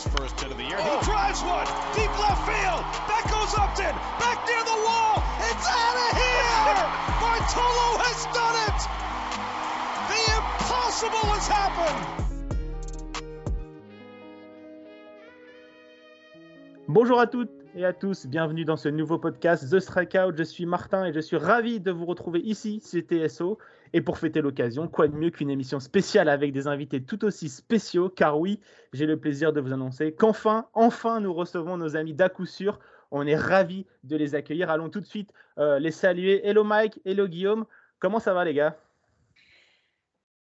his first hit of the year. He drives one deep left field. That goes Upton. Back near the wall. It's out of here. Bartolo has done it. The impossible has happened. Bonjour à toutes et à tous, bienvenue dans ce nouveau podcast The Strikeout. Je suis Martin et je suis ravi de vous retrouver ici, c'est TSO. Et pour fêter l'occasion, quoi de mieux qu'une émission spéciale avec des invités tout aussi spéciaux? Car oui, j'ai le plaisir de vous annoncer qu'enfin, enfin, nous recevons nos amis d'à coup sûr. On est ravis de les accueillir. Allons tout de suite euh, les saluer. Hello Mike, hello Guillaume. Comment ça va les gars?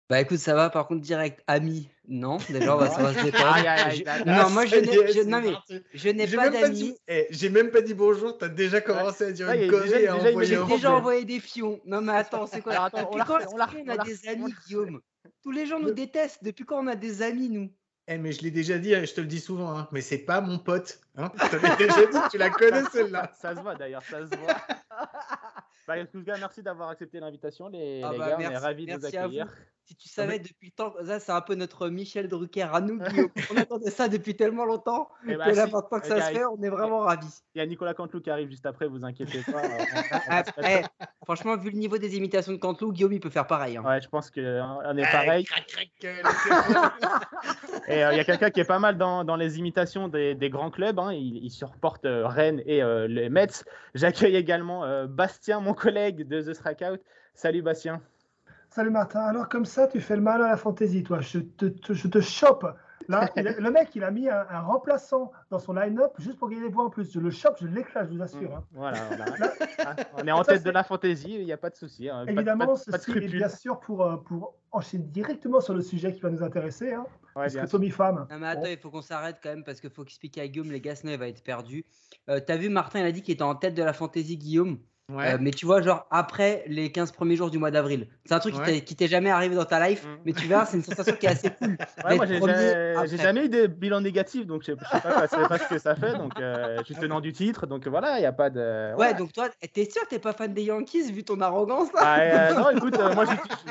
Bah écoute, ça va, par contre, direct, ami, non, déjà, on va, ça va se aïe. Non, moi, je n'ai est, je- c'est non, mais parti. je n'ai J'ai pas d'amis. dit- eh, J'ai même pas dit bonjour, t'as déjà commencé à dire une connerie et à envoyer J'ai déjà problème. envoyé des fions. Non, mais attends, c'est quoi Alors, attends, on Depuis quand on a on des amis, la Guillaume? Tous les gens nous détestent. Depuis quand on a des amis, nous? Eh, mais je l'ai déjà dit, hein, je te le dis souvent, hein, mais c'est pas mon pote. Hein. Je te l'ai déjà dit, tu la connais celle-là. Ça se voit d'ailleurs, ça se voit. Bah, en tout cas, merci d'avoir accepté l'invitation, les, Ah les bah, gars. on est ravis de vous. accueillir. Si tu savais depuis le temps, ça c'est un peu notre Michel Drucker à nous. On attendait ça depuis tellement longtemps Eh que bah, là, si, maintenant que les ça se fait, on est vraiment ravis. Il y a Nicolas Cantelou qui arrive juste après, vous inquiétez pas. on- on- franchement, vu le niveau des imitations de Cantelou, Guillaume, il peut faire pareil. hein. Ouais, je pense qu'on est Eh, pareil. euh. Et euh, il y a quelqu'un qui est pas mal dans, dans les imitations des, des grands clubs. hein. Il, il supporte euh, Rennes et euh, les Mets. J'accueille également Bastien, mon collègue de The Strikeout. Salut Bastien. Salut Martin. Alors comme ça, tu fais le mal à la fantaisie, toi. Je te, te- je te chope. Là, il le mec, il a mis un, un remplaçant dans son line-up juste pour gagner des points en plus. Je le chope, je l'éclate, je vous assure. hein. Voilà, voilà. Là, Ah, On est en Ça, tête de la fantaisie, il n'y a pas de souci. hein. Évidemment, pas, de- pas de ceci est scrupules. bien sûr pour, euh, pour enchaîner directement sur le sujet qui va nous intéresser. Hein, Ouais, parce bien que sûr. Tommy Femme. Non mais attends, il faut qu'on s'arrête quand même parce qu'il faut expliquer à Guillaume, les gars, sinon il va être perdu. Euh, T'as vu, Martin, il a dit qu'il était en tête de la fantaisie Guillaume? Ouais. Euh, mais tu vois, genre après les 15 premiers jours du mois d'avril. C'est un truc qui Ouais. t'est- qui t'est jamais arrivé dans ta life, Mm. mais tu verras, c'est une sensation qui est assez cool. Ouais, moi, j'ai jamais, eu de bilan négatif, donc je sais, pas, je sais pas ce que ça fait. Donc, euh, je suis tenant du titre, donc voilà, il n'y a pas de. Ouais, donc toi, t'es sûr que t'es pas fan des Yankees vu ton arrogance là? Ah, euh, non, écoute, euh, moi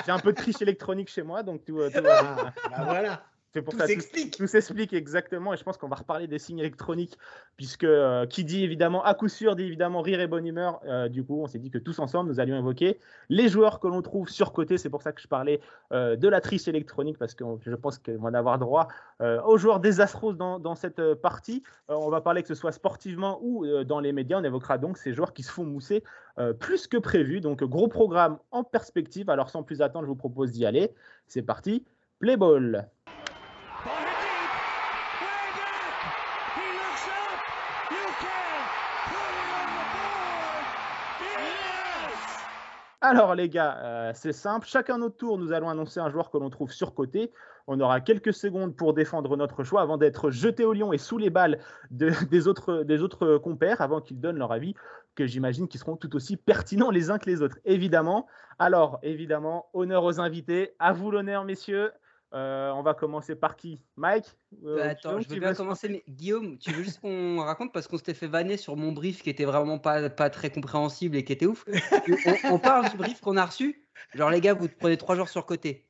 j'ai un peu de triche électronique chez moi, donc tout, tout. Ah, bah voilà, C'est pour tout ça tout, s'explique. tout s'explique exactement, et je pense qu'on va reparler des signes électroniques, puisque euh, qui dit évidemment à coup sûr dit évidemment rire et bonne humeur. Euh, du coup, on s'est dit que tous ensemble, nous allions évoquer les joueurs que l'on trouve surcotés. C'est pour ça que je parlais euh, de la triche électronique, parce que je pense qu'on va en avoir droit aux joueurs désastreux dans, dans cette partie. On va parler que ce soit sportivement ou dans les médias. On évoquera donc ces joueurs qui se font mousser plus que prévu. Donc, gros programme en perspective. Alors, sans plus attendre, je vous propose d'y aller. C'est parti. Play ball. Ball hit deep. Way back. He looks up. You can put it on the board. Yes. Alors les gars, euh, c'est simple. Chacun notre tour, nous allons annoncer un joueur que l'on trouve surcoté. On aura quelques secondes pour défendre notre choix avant d'être jeté au lion et sous les balles de- des, autres, des autres compères avant qu'ils donnent leur avis, que j'imagine qu'ils seront tout aussi pertinents les uns que les autres, évidemment. Alors, évidemment, honneur aux invités. À vous l'honneur, messieurs. Euh, on va commencer par qui? Mike? Euh, Bah, attends, Guillaume, je tu veux bien commencer, mais Guillaume, tu veux juste qu'on raconte parce qu'on s'était fait vanner sur mon brief qui était vraiment pas, pas très compréhensible et qui était ouf. on, on parle du brief qu'on a reçu. Genre, les gars, vous prenez trois jours sur côté.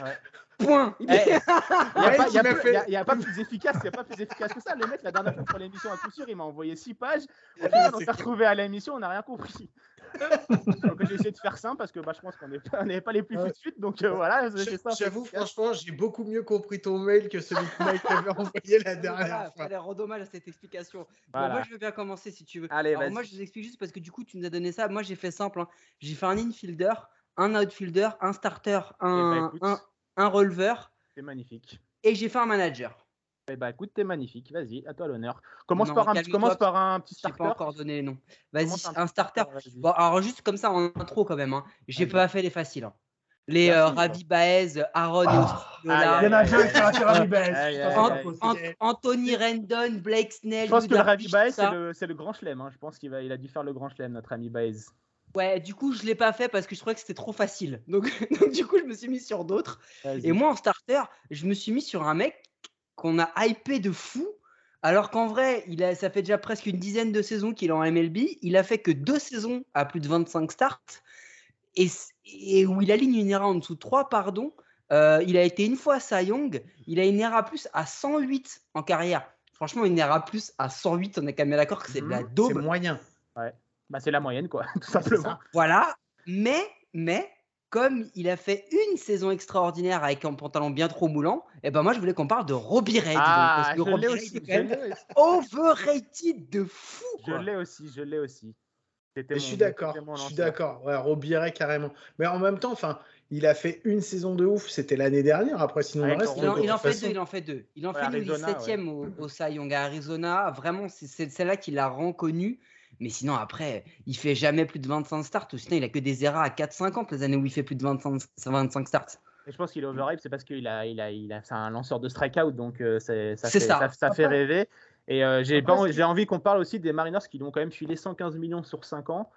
Ouais. Point. Il n'y a, Ouais, pas- a a- a plus efficace, y a pas plus efficace que ça. Le mec, la dernière fois pour l'émission à coup sûr, il m'a envoyé six pages. Au final, on s'est retrouvé à l'émission, on n'a rien compris. donc j'ai essayé de faire simple parce que bah, je pense qu'on n'est pas, les plus Ouais. de suite. Donc euh, voilà, ça. J'avoue, franchement, j'ai beaucoup mieux compris ton mail que celui que Mike avait envoyé la dernière Voilà, fois. fallait rendre hommage à cette explication. Bon, moi, je veux bien commencer si tu veux. Allez, Alors, moi, je vous explique juste parce que du coup, tu nous as donné ça. Moi, j'ai fait simple. hein. J'ai fait un infielder, un outfielder, un starter, un, bah, écoute. un, un releveur C'est magnifique. et j'ai fait un manager. Eh bah écoute, t'es magnifique. Vas-y, à toi l'honneur. Commence, Non, par un, commence par un petit Je starter. pas encore donné les noms. Vas-y, un starter. Bon, alors juste comme ça en intro quand même. Hein. J'ai pas fait les faciles. hein. Les euh. Ravi Baez, Aaron et Ah. Il y en a déjà qui a tiré Aïe, Baez. Ant- Anthony Rendon, Blake Snell. Je pense que le Ravi Baez, c'est le, grand chelem. hein. Je pense qu'il il a dû faire le grand chelem, notre ami Baez. Ouais, du coup, je l'ai pas fait parce que je trouvais que c'était trop facile. Donc, donc, du coup, je me suis mis sur d'autres. Et moi, en starter, je me suis mis sur un mec qu'on a hypé de fou. Alors qu'en vrai, il a, ça fait déjà presque une dizaine de saisons qu'il est en MLB. Il a fait que deux saisons à plus de 25 starts. Et, et où il aligne une ERA en dessous de 3, pardon. Euh, il a été une fois Cy Young. Il a une ERA plus à 108 en carrière. Franchement, une ERA plus à 108, on est quand même d'accord que c'est de la Mhm. C'est daube. moyen. Bah, c'est la moyenne, quoi, tout simplement. Voilà. Mais, mais, comme il a fait une saison extraordinaire avec un pantalon bien trop moulant, et ben moi je voulais qu'on parle de Robbie Ray. dis donc, Ah, parce que je Robbie aussi. est overrated de fou. Je l'ai aussi, je l'ai aussi. C'était Je suis d'accord, je suis d'accord. Ouais, Robiret carrément. Mais en même temps, enfin, il a fait une saison de ouf. C'était l'année dernière. Après, sinon Ouais, le reste. Il en, il fait façon- deux, il en fait deux. Il en Ouais, fait il est septième au, au Cy Young à Arizona. Vraiment, c'est celle-là qui l'a rend connu. Mais sinon, après, il fait jamais plus de 25 starts. Ou sinon, il a que des erreurs à 4-50 les années où il fait plus de 25, 25 starts. Et je pense qu'il est overhype, c'est parce qu'il a, il a, il a, c'est un lanceur de strikeout, donc euh, ça, fait, ça. ça, ça fait rêver. Et euh, j'ai j'ai envie qu'on parle aussi des Mariners qui lui ont quand même filé 115 millions sur 5 ans.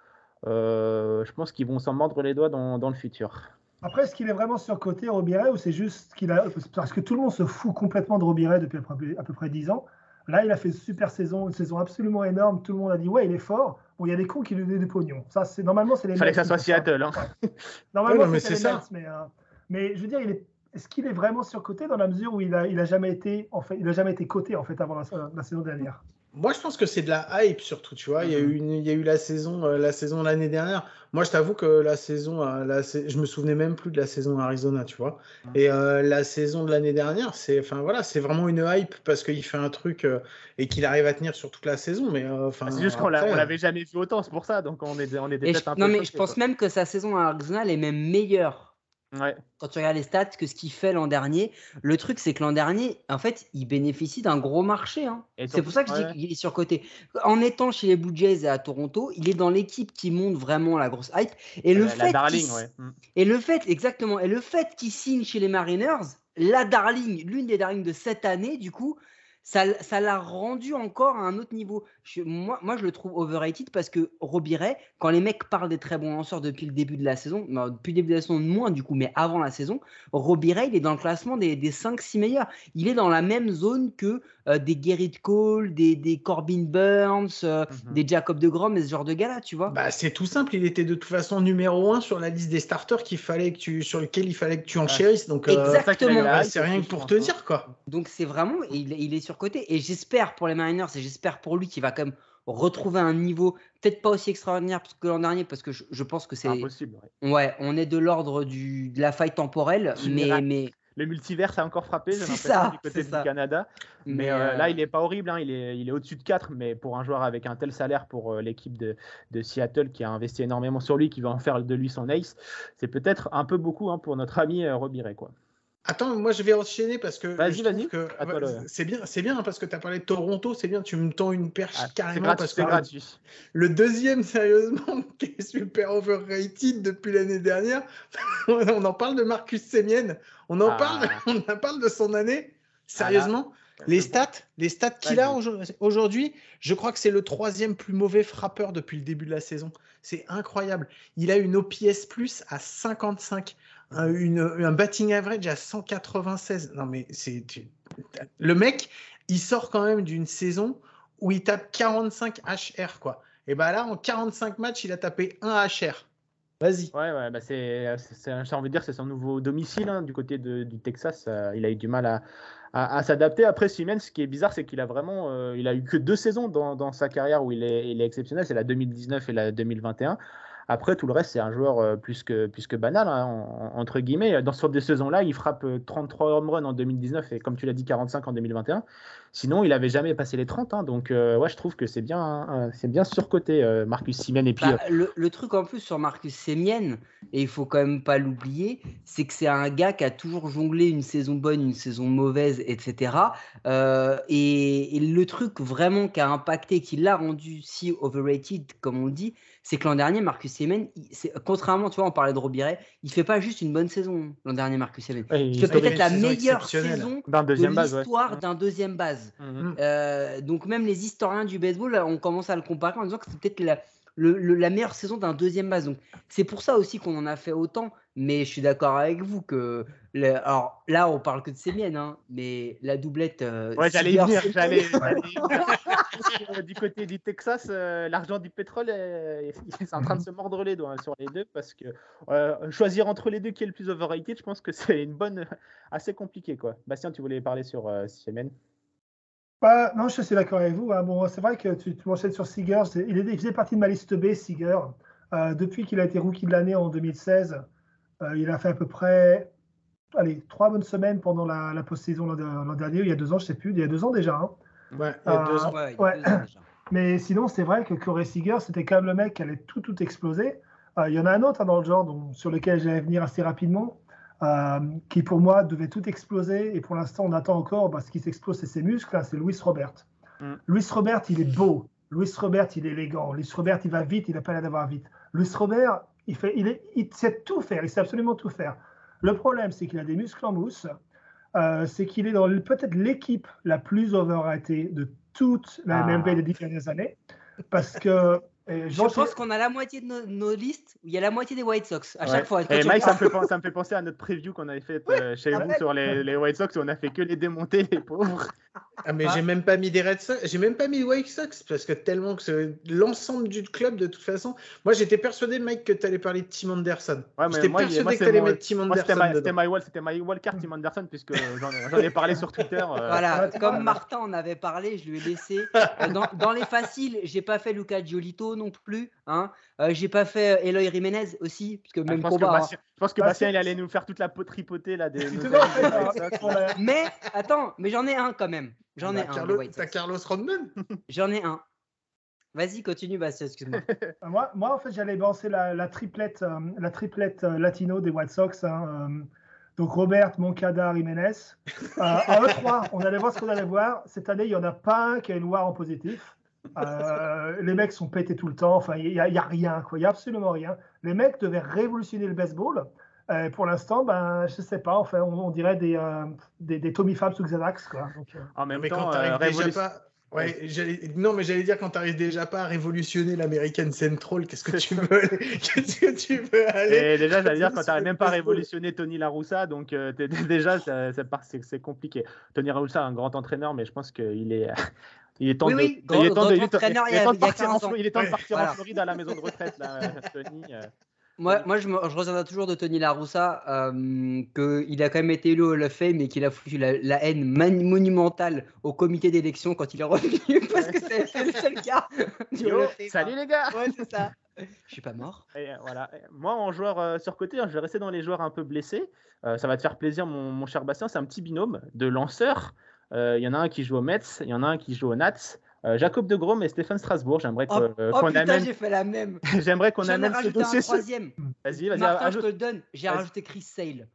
Euh, je pense qu'ils vont s'en mordre les doigts dans, dans le futur. Après, est-ce qu'il est vraiment surcoté, Robiret, ou c'est juste qu'il a. Parce que tout le monde se fout complètement de Robiret depuis à peu, près- à peu près 10 ans? Là, il a fait une super saison, une saison absolument énorme. Tout le monde a dit, ouais, il est fort. Bon, il y a des cons qui lui donnent du pognon. Ça, c'est normalement, c'est les Il fallait que ça soit. Seattle. Hein. Normalement, Ouais, c'est ça. Mais, euh, mais je veux dire, il est. Est-ce qu'il est vraiment surcoté dans la mesure où il a, il a jamais été, en fait, il a jamais été coté en fait avant la, la saison dernière? Moi, je pense que c'est de la hype surtout, tu vois. Il y a Mhm. eu, une- il y a eu la saison, euh, la saison l'année dernière. Moi, je t'avoue que la saison, euh, la je me souvenais même plus de la saison Arizona, tu vois. Et euh, la saison de l'année dernière, c'est, enfin voilà, c'est vraiment une hype parce qu'il fait un truc euh, et qu'il arrive à tenir sur toute la saison. Mais euh, enfin, C'est juste qu'on l'avait jamais vu autant, c'est pour ça. Donc on est, on je, peut-être un non, peu mais je pense quoi. même que sa saison à Arizona, elle est même meilleure Ouais. quand tu regardes les stats que ce qu'il fait l'an dernier. Le truc, c'est que l'an dernier, en fait, il bénéficie d'un gros marché. hein. C'est pour ça que je dis qu'il est surcoté. En étant chez les Blue Jays et à Toronto, il est dans l'équipe qui monte vraiment la grosse hype. Et le la, la fait Darling, qu'il- ouais. Mm. Et le fait, exactement, et le fait qu'il signe chez les Mariners, la Darling, l'une des Darlings de cette année, du coup, ça l'a rendu encore à un autre niveau. Je- moi, moi, je le trouve overrated parce que Robbie Ray, quand les mecs parlent des très bons lanceurs depuis le début de la saison, non, depuis le début de la saison, moins du coup, mais avant la saison, Robbie Ray, il est dans le classement des, des 5-6 meilleurs. Il est dans la même zone que euh, des Gerrit Cole, des, des Corbin Burns, euh, Mhm. des Jacob de Grom et ce genre de gars-là, tu vois. Bah, c'est tout simple. Il était de toute façon numéro un sur la liste des starters qu'il fallait que tu, sur lequel il fallait que tu enchérisses. Donc, euh, Exactement. bah, c'est rien que pour te hein. dire quoi. Donc c'est vraiment, il, il est surcoté. Et j'espère pour les Mariners et j'espère pour lui qu'il va quand même retrouver un niveau peut-être pas aussi extraordinaire que l'an dernier parce que je, je pense que C'est impossible. ouais. ouais, on est de l'ordre du de la faille temporelle, mais mais Le multivers a encore frappé, C'est ça, du côté du ça. Canada. Mais, mais, euh, euh, là, il n'est pas horrible, hein, il est, il est au-dessus de 4, mais pour un joueur avec un tel salaire pour euh, l'équipe de, de Seattle qui a investi énormément sur lui, qui va en faire de lui son ace, c'est peut-être un peu beaucoup hein, pour notre ami euh, Robbie Ray, quoi. Attends, moi je vais enchaîner parce que Vas-y, vas-y. c'est bien, c'est bien parce que tu as parlé de Toronto, c'est bien, tu me tends une perche Ah, carrément gratuit, parce que c'est le- gratuit. le deuxième sérieusement qui est super overrated depuis l'année dernière, on en parle de Marcus Semien, on en Ah. parle, on en parle de son année. Sérieusement, les stats, les stats qu'il a aujourd'hui, je crois que c'est le troisième plus mauvais frappeur depuis le début de la saison. C'est incroyable. Il a une OPS plus à 55, un, batting average à 196. Non mais c'est le mec, il sort quand même d'une saison où il tape 45 HR quoi. Et bah là en 45 matchs, il a tapé un HR. Vas-y. Ouais, ouais, bah c'est, j'ai envie de dire, c'est son nouveau domicile hein, du côté de- du Texas. euh, il a eu du mal à, à- s'adapter. Après, Siemens, ce qui est bizarre, c'est qu'il a vraiment, euh, il a eu que deux saisons dans, dans sa carrière où il est exceptionnel. C'est la 2019 et la 2021. Après, tout le reste, c'est un joueur euh, plus, que, banal, hein, en- en- entre guillemets. Dans ce des saisons-là, il frappe euh, 33 home runs en 2019 et, comme tu l'as dit, 45 en 2021. Sinon, il n'avait jamais passé les 30. hein. donc, euh, ouais, je trouve que c'est bien, euh, c'est bien surcoté, euh, Marcus Siemens. Et puis, bah, le, le truc en plus sur Marcus Semien, et il faut quand même pas l'oublier, c'est que c'est un gars qui a toujours jonglé une saison bonne, une saison mauvaise, etc. Euh, et, et le truc vraiment qui a impacté, qui l'a rendu si overrated, comme on dit, c'est que l'an dernier, Marcus c'est- contrairement, tu vois, on parlait de Robbie Ray, il fait pas juste une bonne saison l'an dernier, Marcus Semien. ouais, Il il fait fait peut-être la meilleure saison de ouais. l'histoire d'un deuxième base. Mhm. Euh, donc même les historiens du baseball, on commence à le comparer en disant que c'est peut-être la- le- le- la meilleure saison d'un deuxième base. Donc c'est pour ça aussi qu'on en a fait autant. Mais je suis d'accord avec vous que le- alors là on parle que de Sémienne, hein, mais la doublette. euh, Ouais, j'allais y venir. J'allais, du côté du Texas, euh, l'argent du pétrole, euh, c'est en train de se mordre les doigts hein, sur les deux parce que euh, choisir entre les deux qui est le plus overrated, je pense que c'est une bonne, assez compliqué quoi. Bastien, tu voulais parler sur euh, Siemens Bah, non, je suis d'accord avec vous. hein. Bon, c'est vrai que tu, tu m'enchaînes sur Seager. Il, il faisait partie de ma liste B, Seager. Euh, depuis qu'il a été rookie de l'année en 2016, euh, il a fait à peu près allez, trois bonnes semaines pendant la, la post-saison l'an de- l'an dernier, il y a deux ans, je sais plus, il y a deux ans déjà. hein. Ouais, il y a deux ans. Ouais, il y a Ouais. deux ans déjà. Mais sinon, c'est vrai que Corey Seager, c'était quand même le mec qui allait tout, tout exploser. Euh, il y en a un autre hein, dans le genre dont- sur lequel j'allais venir assez rapidement, qui pour moi devait tout exploser. Et pour l'instant, on attend encore. Bah, ce qui s'explose, c'est ses muscles. hein, c'est Louis Robert. Mm. Louis Robert, il est beau. Louis Robert, il est élégant. Louis Robert, il va vite. Il n'a pas l'air d'avoir vite. Louis Robert, il, fait, il, est, il sait tout faire. Il sait absolument tout faire. Le problème, c'est qu'il a des muscles en mousse. Euh, c'est qu'il est dans peut-être l'équipe la plus overratée de toute la Ah. MLB des dix dernières années. Parce que. Euh, Je pense qu'on a la moitié de nos, nos listes où il y a la moitié des White Sox à Ouais. chaque fois. Et tu Mike, ça me, fait penser, ça me fait penser à notre preview qu'on avait fait euh, chez vous ouais. sur les, les White Sox où on a fait que les démonter, les pauvres. Ah, mais Ah. j'ai même pas mis des Red Sox, j'ai même pas mis les White Sox parce que tellement que l'ensemble du club de toute façon. Moi j'étais persuadé, Mike, que tu allais parler de Tim Anderson. Ouais, j'étais persuadé moi, que tu allais mon- mettre Tim Anderson. c'était my, my, wall- c'était my wildcard, Tim Anderson, puisque j'en ai parlé sur Twitter. euh, Voilà, comme. Martin en avait parlé, je lui ai laissé. Euh, dans, dans les faciles, j'ai pas fait Luca Giolito non plus. Hein. Euh, j'ai pas fait euh, Eloy Jiménez aussi, parce que Ah, je même pense que combat. hein. Bastien, je pense que Bah, Bastien, il allait nous faire toute la peau tripotée là des. Mais attends, mais j'en ai un quand même. J'en ai Bah, un. Carlos- des White T'as. Carlos Rodman J'en ai un. Vas-y, continue, Bastien, excuse-moi. Moi, moi, en fait, j'allais lancer la, la triplette, euh, la triplette euh, latino des White Sox. hein, euh, donc Robert, Moncada, Jiménez. Euh, en E3, on allait voir ce qu'on allait voir. Cette année, il n'y en a pas un qui a une war en positif. Euh, les mecs sont pétés tout le temps. Enfin, il n'y a, il y a rien, quoi. Il n'y a absolument rien. Les mecs devaient révolutionner le baseball. Euh, pour l'instant, ben, je sais pas. Enfin, on, on dirait des, euh, des, des Tommy Pham sous Xanax, quoi. Donc, euh, En même mais temps, quand euh, révolution- pas. Ouais, j'allais- non, mais j'allais dire quand t'arrives déjà pas à révolutionner l'American Central, qu'est-ce que tu veux? Qu'est-ce que tu veux aller Et déjà, j'allais dire, quand t'arrives même pas à révolutionner Tony La Russa, donc euh, t'es- déjà, ça, c'est c'est compliqué. Tony La Russa, un grand entraîneur, mais je pense qu'il est. Il est temps Oui, de, oui, il grand- est temps de, grand il est temps- entraîneur il il y est a- temps de il y a partir en 15 ans. Flo- il est temps de Ouais, partir en voilà. Floride à la maison de retraite, là, Tony. euh. Moi, moi je, me, je reviendrai toujours de Tony Laroussa, euh, qu'il a quand même été élu au Hall of Fame et qu'il a foutu la, la haine monumentale au comité d'élection quand il est revenu, parce que c'est le seul cas du Yo, salut les gars Ouais, c'est ça. Je suis pas mort. Et, euh, voilà. Moi, en joueur euh, surcoté, hein, je vais rester dans les joueurs un peu blessés. Euh, ça va te faire plaisir, mon, mon cher Bastien. C'est un petit binôme de lanceurs. Euh, Il y en a un qui joue au Mets, il y en a un qui joue au Nats. Euh, Jacob de Grom et Stéphane Strasbourg. J'aimerais Oh, que- euh, oh qu'on putain, amène, j'ai fait la même. j'aimerais qu'on amène ce dossier. troisième. Vas-y, vas-y, Martin, je te le donne. J'ai rajouté Chris Sale.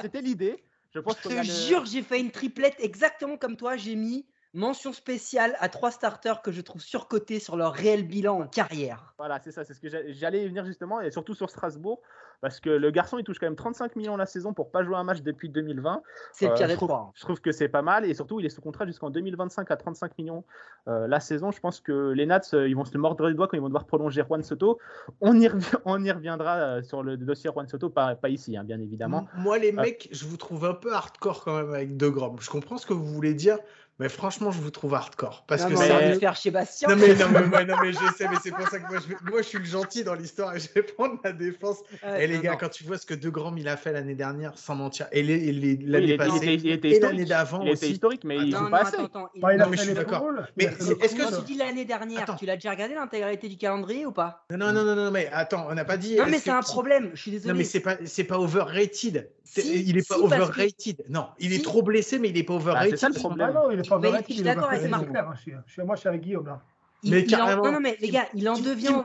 C'était- l'idée. Je pense Je qu'on te jure, j'ai fait une triplette exactement comme toi. J'ai mis mention spéciale à trois starters que je trouve surcotés sur leur réel bilan en carrière. Voilà, c'est ça, c'est ce que j'a- j'allais y venir justement, et surtout sur Strasbourg, parce que le garçon il touche quand même 35 millions la saison pour pas jouer un match depuis 2020. C'est le Euh, pire je des trouve- trois. hein. Je trouve que c'est pas mal, et surtout il est sous contrat jusqu'en 2025 à 35 millions euh, la saison. Je pense que les Nats euh, ils vont se mordre les doigts quand ils vont devoir prolonger Juan Soto. On y, revi- on y reviendra euh, sur le dossier Juan Soto, pas, pas ici, hein, bien évidemment. M- Moi, les mecs, je vous trouve un peu hardcore quand même avec De Grom. Je comprends ce que vous voulez dire, mais franchement, je vous trouve hardcore. Parce Non, que ça faire chez Bastien. Non mais, non, mais, moi, non, mais je sais, mais c'est pour ça que moi je, moi je suis le gentil dans l'histoire et je vais prendre la défense. Ouais, et les non, gars, non. quand tu vois ce que De Grom il a fait l'année dernière, sans mentir, et les- les- l'année il, était, il passée, et l'année d'avant il était historique, mais il Non, joue non, pas attends, assez. bah, Non, mais je suis les d'accord. Mais les est-ce que. Tu dis l'année dernière, tu l'as déjà regardé l'intégralité du calendrier ou pas? Non, non, non, non, mais attends, on n'a pas dit. Non, mais c'est un problème, je suis désolé. Non, mais c'est pas, c'est pas overrated. Si, il est pas si, que- overrated. Non, il est Si. trop blessé, mais il est pas Bah, overrated. c'est ça le Ah problème. non, il est pas Mais overrated, je suis d'accord pas avec overrated, Marc. clair, je suis- je suis- Moi, je suis avec Guillaume là. Il- Mais il en- carrément. Non, non, mais les gars, il en devient.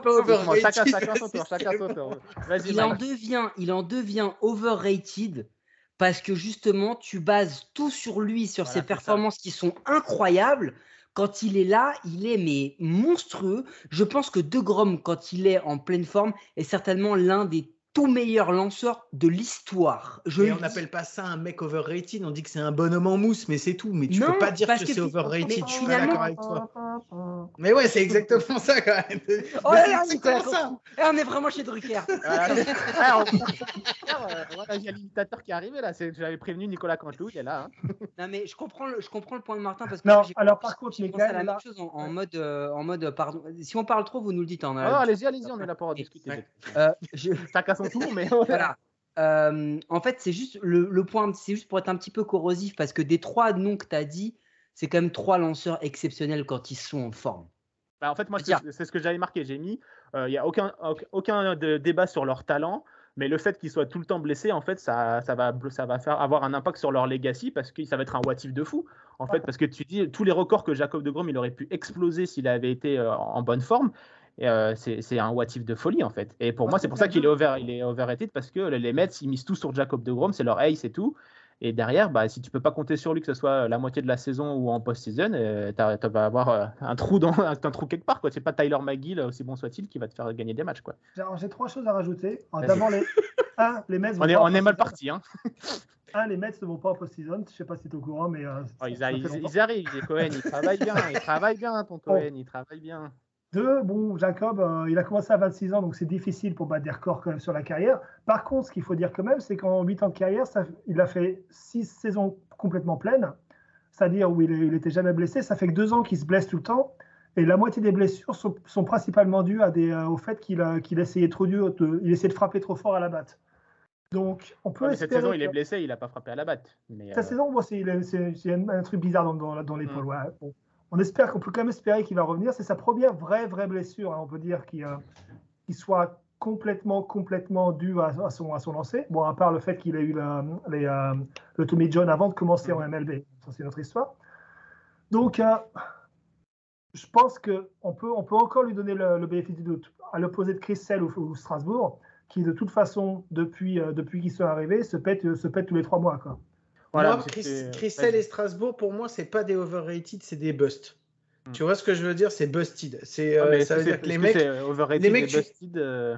il en devient, il en devient overrated parce que justement, tu bases tout sur lui, sur Voilà, ses ça. performances qui sont incroyables. Quand il est là, il est mais monstrueux. Je pense que De Grom, quand il est en pleine forme, est certainement l'un des tout meilleur lanceur de l'histoire. Je Et on dis. n'appelle pas ça un mec overrated, on dit que c'est un bonhomme en mousse, mais c'est tout. Mais tu Non, peux pas dire que, que c'est overrated, mais je suis pas d'accord avec toi. Mais ouais, c'est exactement ça quand même. Oh là là, Nicolas ça. Eh, on est vraiment chez Drucker. C'est- Ah, Euh, voilà, il y a l'imitateur qui est arrivé là. c'est- J'avais prévenu Nicolas Cantou, il est là. hein. Non mais je comprends le, je comprends le point de Martin parce que Non, j'ai- alors, par contre, j'ai les à gars, la même chose en, en mode euh, en mode pardon. Si on parle trop, vous nous le dites. hein, Ah, allez-y, allez-y, on est là pour discuter. Ouais. Euh, Chacun son tour, mais voilà. Euh, en fait, c'est juste le, le point, c'est juste pour être un petit peu corrosif parce que des trois noms que tu as dit, c'est quand même trois lanceurs exceptionnels quand ils sont en forme. Bah, en fait, moi, c'est ce que j'avais marqué. J'ai mis, euh, il n'y a aucun, aucun- aucun de- débat sur leur talent, mais le fait qu'ils soient tout le temps blessés, en fait, ça, ça, va, ça va faire avoir un impact sur leur legacy parce que ça va être un what if de fou. En fait, parce que tu dis, tous les records que Jacob de Grom, il aurait pu exploser s'il avait été euh, en bonne forme. Euh, c'est un what if de folie, en fait. Et pour moi, c'est pour ça qu'il est, over, il est overrated parce que les Mets, ils misent tout sur Jacob de Grom, c'est leur ace et tout. Et derrière, bah, si tu peux pas compter sur lui, que ce soit la moitié de la saison ou en post-season, euh, tu vas avoir euh, un trou dans un trou quelque part. C'est pas Tyler McGill, aussi bon soit-il, qui va te faire gagner des matchs. Quoi. J'ai trois choses à rajouter. D'abord, les... un, les Mets vont On est, on mal parti. Hein. Un, les Mets ne vont pas en post-season. Je sais pas si tu es au courant, mais. euh, Oh, ils, ils- ils arrivent, les Cohen, ils travaillent bien. Ils travaillent bien, ton Cohen, il travaille bien. Deux, bon, Jacob, euh, il a commencé à 26 ans, donc c'est difficile pour battre des records quand même sur la carrière. Par contre, ce qu'il faut dire quand même, c'est qu'en 8 ans de carrière, ça- il a fait 6 saisons complètement pleines, c'est-à-dire où il n'était jamais blessé. Ça fait que 2 ans qu'il se blesse tout le temps. Et la moitié des blessures sont, sont principalement dues à des, euh, au fait qu'il essayait trop dur, de- il essayait de frapper trop fort à la batte. Donc, on peut Ouais, cette saison, il est blessé, il n'a pas frappé à la batte. Mais, Cette euh, saison, bon, c'est un, un truc bizarre dans, dans, dans l'épaule. Mm. ouais. Bon. On espère qu'on peut quand même espérer qu'il va revenir. C'est sa première vraie, vraie blessure, hein, on peut dire, qui, euh, soit complètement, complètement due à, son, à son lancer. Bon, à part le fait qu'il a eu euh, le Tommy John avant de commencer en MLB. Ça, c'est notre histoire. Donc, euh, je pense qu'on peut, on peut encore lui donner le, le bénéfice du doute. À l'opposé de Chris Sale ou, ou Strasbourg, qui de toute façon, depuis, depuis qu'ils sont arrivés, se pète, se pète tous les trois mois. Quoi. Voilà, moi, Chris- c'était- Christelle et Strasbourg, pour moi, c'est pas des overrated, c'est des busts. Hmm. Tu vois ce que je veux dire? C'est busted. C'est, Ah, euh, mais ça veut dire que les mecs. overrated les mecs, busted, euh,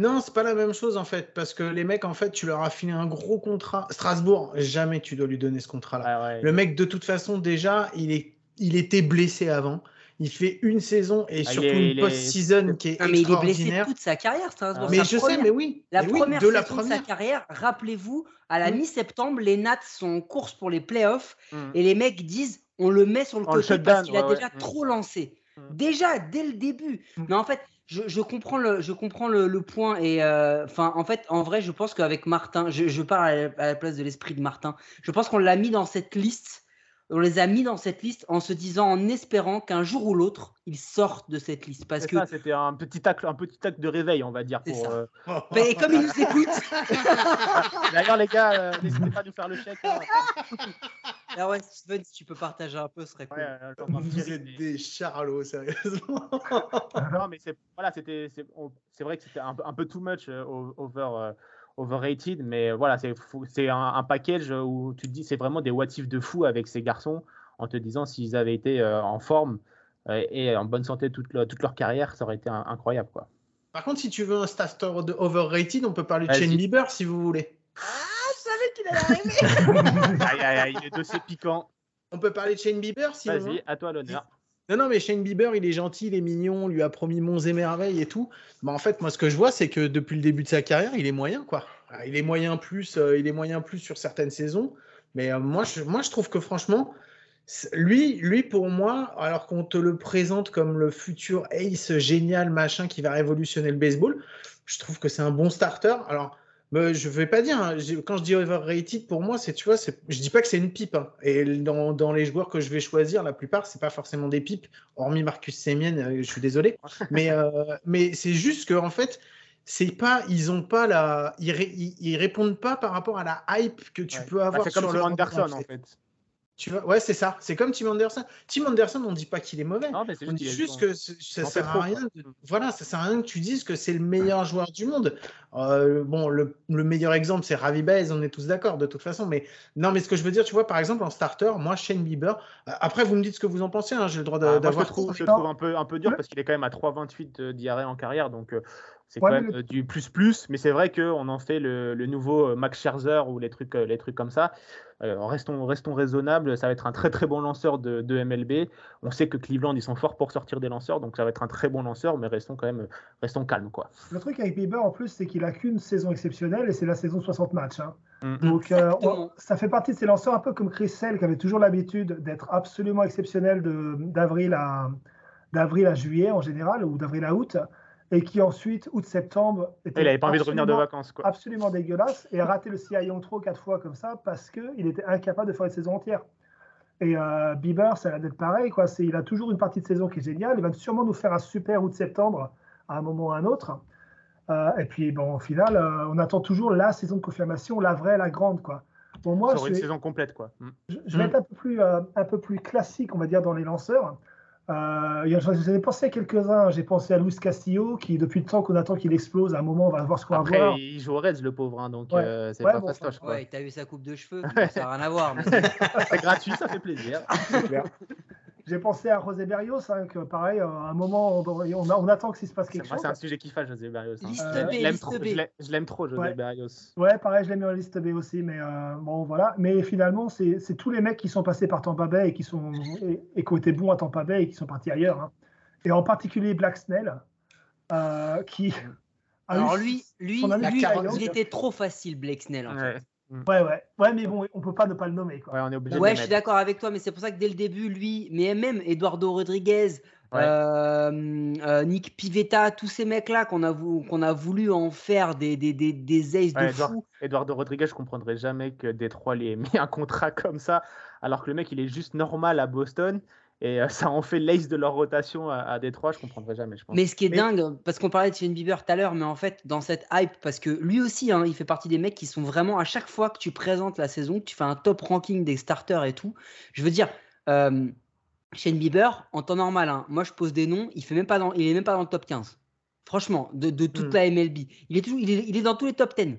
Non, c'est pas la même chose en fait, parce que les mecs, en fait, tu leur as filé un gros contrat. Strasbourg, jamais tu dois lui donner ce contrat-là. ouais. Le mec, de toute façon, déjà, il, est, il était blessé avant. Il fait une saison et Ah, surtout est- une post-season qui est Non, mais il est blessé extraordinaire. toute sa carrière, Strasbourg. Ah, mais Sa je sais, mais oui. La mais oui, première de saison la de sa carrière, rappelez-vous, à la Mm. mi-septembre, les Nats sont en course pour les playoffs Mm. et les mecs disent on le met sur le On côté parce qu'il a déjà ouais. Mm. trop lancé. Déjà, dès le début. Mais en fait, je, je comprends le, je comprends le, le point. Et euh, enfin, en fait, en vrai, je pense qu'avec Martin, je, je parle à la, à la place de l'esprit de Martin, je pense qu'on l'a mis dans cette liste. On les a mis dans cette liste en se disant, en espérant qu'un jour ou l'autre, ils sortent de cette liste. Parce que, ça, c'était un petit acte, un petit acte de réveil, on va dire. C'est Pour, ça. euh, Mais comme ils nous écoutent, D'ailleurs, les gars, euh, n'hésitez pas à nous faire le chèque. hein. ah ouais, Steven, si tu peux partager un peu, ce serait cool. Ouais, Vous êtes des charlots, sérieusement. Non, mais c'est voilà, c'était c'est on- c'est vrai que c'était un, peu- un peu too much euh, over euh, overrated, mais voilà, c'est un, un package où tu te dis c'est vraiment des what if de fou avec ces garçons en te disant s'ils avaient été euh, en forme euh, et en bonne santé toute, leur- toute leur carrière, ça aurait été un- incroyable quoi. Par contre, si tu veux un starter de overrated, on peut parler de. Shane Bieber si vous voulez. Aïe, aïe, aïe, le dossier piquant. On peut parler de Shane Bieber si vous Vas-y, voulez. à toi l'honneur. Non, non, mais Shane Bieber, il est gentil, il est mignon, on lui a promis monts et merveilles et tout. Mais en fait, moi, ce que je vois, c'est que depuis le début de sa carrière, il est moyen, quoi. Il est moyen plus, euh, il est moyen plus sur certaines saisons. Mais euh, moi, je, moi, je trouve que franchement, lui, lui, pour moi, alors qu'on te le présente comme le futur ace génial, machin, qui va révolutionner le baseball, je trouve que c'est un bon starter. Alors, mais je vais pas dire, hein, quand je dis overrated, pour moi, c'est, tu vois, je dis pas que c'est une pipe. hein. Et dans, dans les joueurs que je vais choisir, la plupart, c'est pas forcément des pipes, hormis Marcus Semien, euh, je suis désolé. Mais, euh, mais c'est juste que, en fait, c'est pas, ils ont pas la, ils, ré- ils, ils répondent pas par rapport à la hype que tu Ouais. peux Bah, avoir c'est comme sur Tim leur Anderson en fait. Tu vois, ouais, c'est ça. C'est comme Tim Anderson. Tim Anderson, on dit pas qu'il est mauvais. Non, mais c'est On dit juste que ça sert à rien. de- Voilà, ça sert à rien que tu dises que c'est le meilleur joueur du monde. Euh, bon, le, le meilleur exemple, c'est Ravi Baez, on est tous d'accord de toute façon. Mais non, mais ce que je veux dire, tu vois, par exemple, en starter, moi, Shane Bieber. euh, Après, vous me dites ce que vous en pensez. hein, J'ai le droit Ah, d'a- moi, je d'avoir. je le trouve un peu, un peu dur Ouais. parce qu'il est quand même à 3,28 euh, d'IRA en carrière. Donc, euh, C'est Ouais, quand même du plus plus, mais c'est vrai qu'on en fait le, le nouveau Max Scherzer ou les trucs, les trucs comme ça. Euh, restons, restons raisonnables, ça va être un très très bon lanceur de, de MLB. On sait que Cleveland, ils sont forts pour sortir des lanceurs, donc ça va être un très bon lanceur, mais restons quand même restons calmes. Quoi. Le truc avec Bieber, en plus, c'est qu'il a qu'une saison exceptionnelle et c'est la saison 60 matchs. hein. Mm. Donc, euh, on- ça fait partie de ces lanceurs un peu comme Chris Sale qui avait toujours l'habitude d'être absolument exceptionnel de- d'avril à, d'avril à juillet en général, ou d'avril à août, et qui ensuite, août-septembre, était Il n'avait pas envie de revenir de vacances. Quoi. absolument dégueulasse et a raté le CI Young Throw quatre fois comme ça parce qu'il était incapable de faire une saison entière. Et euh, Bieber, ça a d'être pareil. Quoi. Il a toujours une partie de saison qui est géniale. Il va sûrement nous faire un super août-septembre à un moment ou à un autre. Euh, et puis, bon, au final, euh, on attend toujours la saison de confirmation, la vraie, la grande. Quoi. Pour moi, Sur je une vais, saison complète. Quoi. Mm. je- je vais être un peu, plus, un peu plus classique, on va dire, dans les lanceurs. Euh, ai pensé à quelques-uns. J'ai pensé à Luis Castillo, qui, depuis le temps qu'on attend qu'il explose, à un moment, on va voir ce qu'on va Après, voir. il joue au Reds, le pauvre, hein, donc Ouais. euh, c'est Ouais, pas bon, fastoche. quoi. Ouais, t'as vu sa coupe de cheveux, ça n'a rien à voir. mais- C'est gratuit, ça fait plaisir. J'ai pensé à José Berrios, hein, que pareil, à un moment, on, on, a- on attend qu'il se passe quelque chose. c'est un sujet qui fâche, José Berrios. hein. Liste Euh, B, je l'aime liste trop, B. je l'aime- je l'aime trop, José Ouais. Berrios. Ouais, pareil, je l'ai mis en liste B aussi, mais euh, bon, voilà. Mais finalement, c'est tous les mecs qui sont passés par Tampa Bay et qui, sont, et, et qui ont été bons à Tampa Bay et qui sont partis ailleurs. hein. Et en particulier Black Snell, euh, qui. a eu- Alors lui, lui, il était trop facile, Blake Snell. En fait. Ouais. Ouais, ouais. Ouais, mais bon, on peut pas ne pas le nommer. Quoi. Ouais, on est obligé Ouais, de je suis d'accord avec toi, mais c'est pour ça que dès le début, lui, mais même Eduardo Rodriguez, Ouais. euh, euh, Nick Pivetta, tous ces mecs-là qu'on a, vou- qu'on a voulu en faire des, des, des, des aces Ouais, de Edouard- fou. Eduardo Rodriguez, je comprendrais jamais que Détroit lui ait mis un contrat comme ça, alors que le mec, il est juste normal à Boston, et euh, ça en fait l'ace de leur rotation à, à Détroit, je comprendrais jamais, je pense. Mais ce qui est Mais- dingue, parce qu'on parlait de Shane Bieber tout à l'heure, mais en fait, dans cette hype, parce que lui aussi, hein, il fait partie des mecs qui sont vraiment, à chaque fois que tu présentes la saison, que tu fais un top ranking des starters et tout, je veux dire, euh, Shane Bieber, en temps normal, hein, moi je pose des noms, il fait même pas dans, il est même pas dans le top 15. Franchement, de, de toute Hmm. la MLB. Il est, toujours, il, est, il est dans tous les top 10.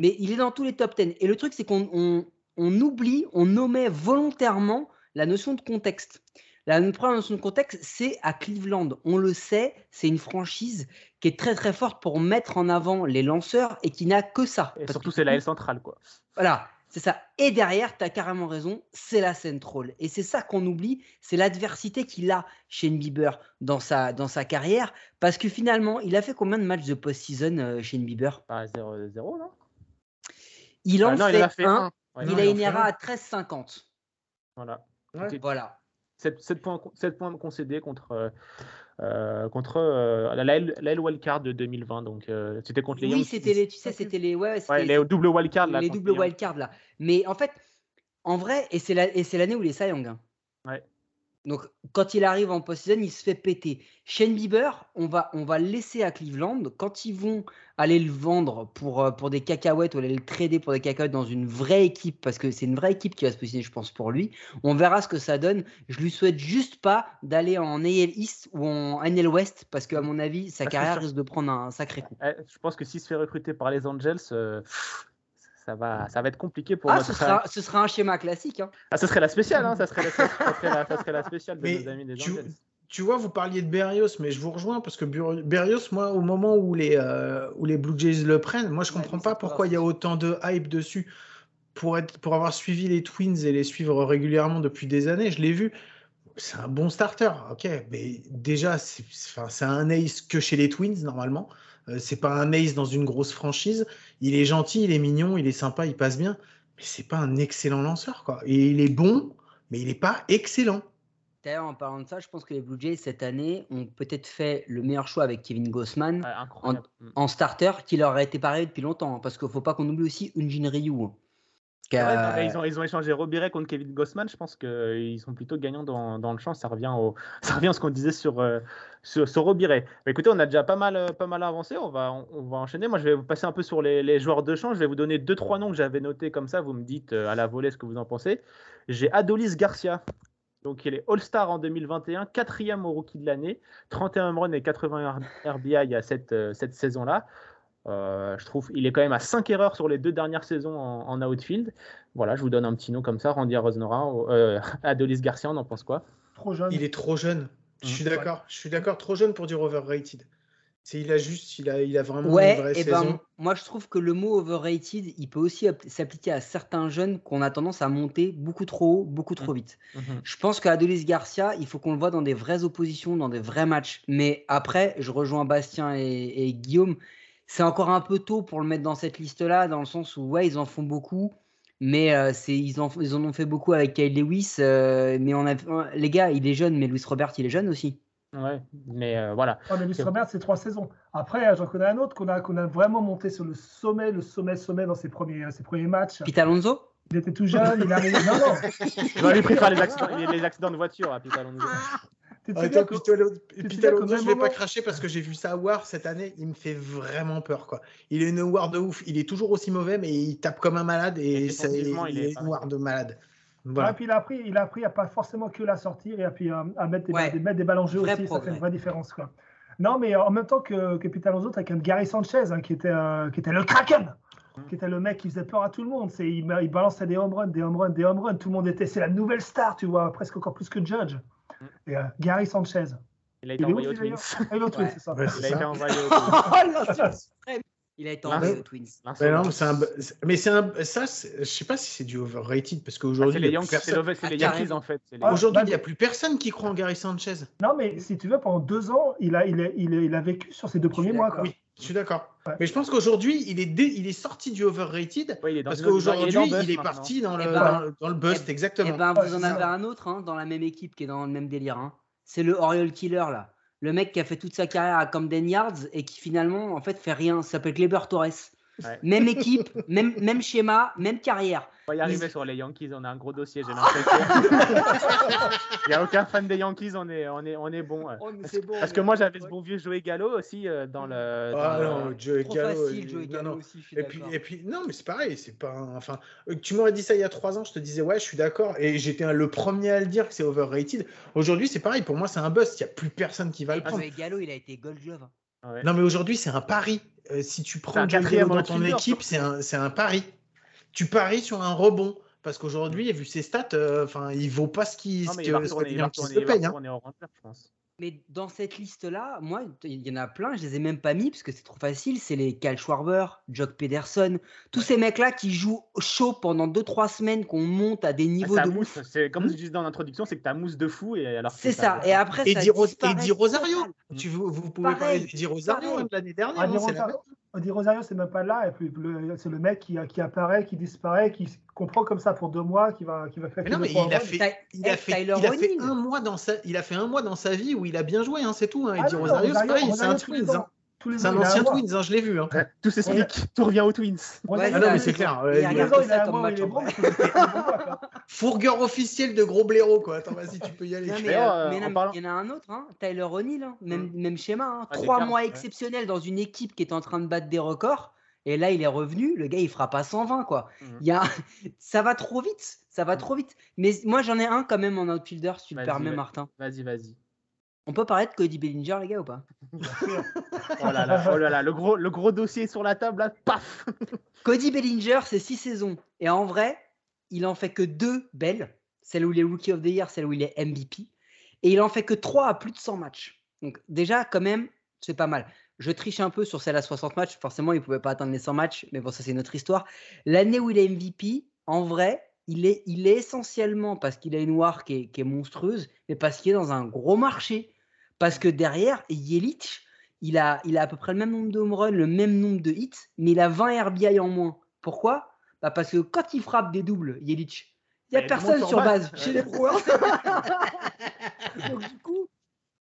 Mais il est dans tous les top 10. Et le truc, c'est qu'on on, on oublie, on omet volontairement la notion de contexte. La première notion de contexte, c'est à Cleveland. On le sait, c'est une franchise qui est très très forte pour mettre en avant les lanceurs et qui n'a que ça. Et Parce surtout, c'est la L centrale, quoi. Voilà, c'est ça. Et derrière, tu as carrément raison, c'est la Central. Et c'est ça qu'on oublie, c'est l'adversité qu'il a chez Bieber dans sa, dans sa carrière. Parce que finalement, il a fait combien de matchs de post-season euh, chez Bieber? Pas 0-0, non? Il en Ah, Non, fait, il en a fait un. un. Ouais, il non, a une ERA à 13,50. Voilà. Ouais. Voilà. 7, points, 7 points concédés contre, euh, euh, contre euh, la, la wildcard de 2020. Donc, euh, c'était contre les Oui, c'était les, tu sais, c'était les, ouais, Ouais, les double wildcard. là, les Yankees. wildcards là. Mais en fait, en vrai, et c'est la- et c'est l'année où il est Cy Young, hein. Ouais. Donc quand il arrive en post-season, il se fait péter. Shane Bieber, on va, on va le laisser à Cleveland. Quand ils vont aller le vendre pour, euh, pour des cacahuètes ou aller le trader pour des cacahuètes dans une vraie équipe, parce que c'est une vraie équipe qui va se positionner, je pense, pour lui. On verra ce que ça donne. Je lui souhaite juste pas d'aller en AL East ou en NL West, parce qu'à mon avis, sa que carrière risque de prendre un sacré coup. Eh, Je pense que s'il se fait recruter par les Angels, euh, ça, va, ça va être compliqué pour Ah, notre- ce sera, ce sera un schéma classique. hein. Ah, ça serait la spéciale, hein, ça, serait la, ça serait la- ça serait la spéciale de Mais nos amis des tu- Angels. Tu vois, vous parliez de Berrios, mais je vous rejoins parce que Berrios, moi, au moment où les, euh, où les Blue Jays le prennent, moi, je Ouais, comprends pas pourquoi il y a autant de hype dessus. Pour, être, pour avoir suivi les Twins et les suivre régulièrement depuis des années, je l'ai vu. C'est un bon starter, ok, mais déjà, c'est enfin, c'est un ace que chez les Twins, normalement. Euh, c'est pas un ace dans une grosse franchise. Il est gentil, il est mignon, il est sympa, il passe bien, mais c'est pas un excellent lanceur, quoi. Et il est bon, mais il est pas excellent. D'ailleurs, en parlant de ça, je pense que les Blue Jays cette année ont peut-être fait le meilleur choix avec Kevin Gossman en starter qui leur a été pareil depuis longtemps. hein, parce qu'il ne faut pas qu'on oublie aussi Unjin Ryu. Qui C'est vrai, a- non, mais ils, ont, ils ont échangé Robiret contre Kevin Gossman. Je pense qu'ils sont plutôt gagnants dans, dans le champ. Ça revient, au, ça revient à ce qu'on disait sur, euh, sur, sur Robiret. Mais écoutez, on a déjà pas mal, pas mal avancé. On va, on, on va enchaîner. Moi, je vais vous passer un peu sur les, les joueurs de champ. Je vais vous donner deux, trois noms que j'avais notés comme ça. Vous me dites euh, à la volée ce que vous en pensez. J'ai Adolis Garcia. Donc, il est All-Star en 2021, quatrième au rookie de l'année, 31 runs et 80 RBI à cette, euh, cette saison-là. Euh, je trouve il est quand même à 5 erreurs sur les deux dernières saisons en, en outfield. Voilà, je vous donne un petit nom comme ça, Randy Rosnora, euh, Adolis Garcia, on en pense quoi? Trop jeune. Il est trop jeune. Je suis d'accord. Je suis d'accord. Trop jeune pour dire overrated. C'est il a juste, il a, il a vraiment une Ouais, vraie et ben moi je trouve que le mot overrated, il peut aussi app- s'appliquer à certains jeunes qu'on a tendance à monter beaucoup trop haut, beaucoup trop vite. Mhm. Je pense qu'Adolis Garcia, il faut qu'on le voit dans des vraies oppositions, dans des vrais matchs. Mais après, je rejoins Bastien et, et Guillaume. C'est encore un peu tôt pour le mettre dans cette liste-là, dans le sens où, ouais, ils en font beaucoup. Mais euh, c'est, ils, en, ils en ont fait beaucoup avec Kyle Lewis. euh, mais on a, les gars, il est jeune, mais Louis Robert, il est jeune aussi. Ouais, mais euh, voilà. Oh, mais Luis Robert, c'est trois saisons. Après, j'en connais un autre qu'on a, qu'on a vraiment monté sur le sommet, le sommet, sommet dans ses premiers, ses premiers matchs. Pete Alonso? Il était tout jeune, il est arrivé. Non, non. Lui préfère les accidents, les, les accidents de voiture à Pete Alonso. Ah, attends, Alonso, même je vais pas cracher parce que j'ai vu ça à War cette année. Il me fait vraiment peur, quoi. Il est une War de ouf. Il est toujours aussi mauvais, mais il tape comme un malade Et et ça, il, est une. War de malade. Ouais, Voilà. puis il a appris, il a appris à pas forcément que la sortir et à, puis, euh, à mettre, des, Ouais. des- mettre des balles en jeu Vrai aussi, ça fait une vraie différence. Quoi. Non, mais en même temps que, que Pete Alonso, t'as quand même Gary Sanchez hein, qui, était, euh, qui était le Kraken, Mm. qui était le mec qui faisait peur à tout le monde. C'est, il, il balançait des home runs, des home runs, des home runs. Tout le monde était, c'est la nouvelle star, tu vois, presque encore plus que Judge. Mm. Et euh, Gary Sanchez. Il a été envoyé aux Twins. Ah, c'est Il c'est a été envoyé aux Twins. Il a été envoyé aux Twins. Mais non, mais c'est un, mais c'est un, ça, c'est- je sais pas si c'est du overrated parce Ah, qu'aujourd'hui, c'est il les y a Yankees, plus c'est personne- le- c'est Ah, les Yankees en fait. c'est les Ah. Aujourd'hui, bah, il n'y a plus personne qui croit en Gary Sanchez. Non, mais si tu veux, pendant deux ans, il a, il a, il a, il a vécu sur ses deux premiers mois. Quoi. Oui, je suis d'accord. Ouais. Mais je pense qu'aujourd'hui, il est, dé- il est sorti du overrated Ouais, il est dans parce qu'aujourd'hui, il, est maintenant. parti dans le, ben, dans, dans le bust, eh exactement. ben, Ouais, vous en avez un autre hein, dans la même équipe qui est dans le même délire. hein. C'est le Oriole Killer là. Le mec qui a fait toute sa carrière à Camden Yards et qui finalement en fait fait rien. Ça s'appelle Kleber Torres. Ouais. Même équipe, même, même schéma, même carrière. On va y arriver sur les Yankees, on a un gros dossier, j'ai l'impression. Il n'y a aucun fan des Yankees, on est, on est, on est bon. Parce que moi j'avais ce bon vieux Joey Gallo aussi euh, dans le. dans Ah le- non, Joey Trop Gallo, facile, il- Joey Gallo non. aussi. Et puis, et puis, non, mais c'est pareil, c'est pas. un- Enfin, euh, tu m'aurais dit ça il y a trois ans, je te disais ouais, je suis d'accord, et j'étais le premier à le dire que c'est overrated. Aujourd'hui, c'est pareil, pour moi, c'est un bust. Il y a plus personne qui va le prendre. Joey Gallo, il a été Gold Glove. Ouais. Non, mais aujourd'hui, c'est un pari. Euh, si tu prends Joey quatrième Gallo dans ton équipe, c'est un, c'est un pari. Tu paries sur un rebond. Parce qu'aujourd'hui, vu ses stats, euh, enfin, il vaut pas ce qui Non, ce mais que il va ce que retourner, les il va Yankees retourner, le il va payent. hein. je pense. Mais dans cette liste-là, moi, il y en a plein, je les ai même pas mis parce que c'est trop facile. C'est les Kyle Schwarber, Jock Pederson, tous ces mecs-là qui jouent chaud pendant 2-3 semaines, qu'on monte à des niveaux Ah, de ça mousse, c'est comme Hmm. je disais dans l'introduction, c'est que ta mousse de fou et alors. C'est ça. Et après, ça disparaît Eddie Rosario. Tu, vous, vous pouvez Pareil, parler d'Eddie Rosario l'année dernière. Ah, Di hein, c'est la Rosario, c'est même pas là. Et puis, c'est le mec qui, qui apparaît, qui disparaît, qui comprend comme ça pour deux mois, qui va, qui va faire Mais non, mais il a fait, il a fait, Tyler il a fait O'Neill. un mois dans sa, il a fait un mois dans sa vie où il a bien joué, hein, c'est tout. Hein. Ah Eddie non, Rosario, c'est pareil, c'est un Twins. hein. Tous les C'est un ancien. Twins, hein, je l'ai vu. Hein. Ouais, Tout s'explique, tout revient aux Twins. Ah non, mais c'est clair. Ouais. Fourgueur officiel de gros blaireau, quoi. Attends, vas-y, tu peux y aller. Non, mais, D'ailleurs, euh, euh, mais non, il y en a un autre, hein, Tyler O'Neill, hein, même, même schéma. hein, Ah, Trois mois ouais. exceptionnels dans une équipe qui est en train de battre des records. Et là, il est revenu. Le gars, il fera pas 120, quoi. Il y a... ça va trop vite. Ça va Mhm. trop vite. Mais moi, j'en ai un quand même en outfielder, si tu me permets. Martin. Vas-y, vas-y. On peut parler de Cody Bellinger, les gars, ou pas? Oh là là, oh là là, le gros, le gros dossier sur la table, là, paf Cody Bellinger, c'est six saisons. Et en vrai, il en fait que deux belles. Celle où il est Rookie of the Year, celle où il est MVP. Et il en fait que trois à plus de 100 matchs. Donc déjà, quand même, c'est pas mal. Je triche un peu sur celle à 60 matchs. Forcément, il ne pouvait pas atteindre les 100 matchs. Mais bon, ça, c'est une autre histoire. L'année où il est MVP, en vrai, il est, il est essentiellement parce qu'il a une war qui est, qui est monstrueuse, mais parce qu'il est dans un gros marché. Parce que derrière, Yelich, il a, il a à peu près le même nombre de home runs, le même nombre de hits, mais il a 20 RBI en moins. Pourquoi? Bah Parce que quand il frappe des doubles, Yelich, il n'y a Bah, personne sur base base. chez les Brewers. Donc du coup,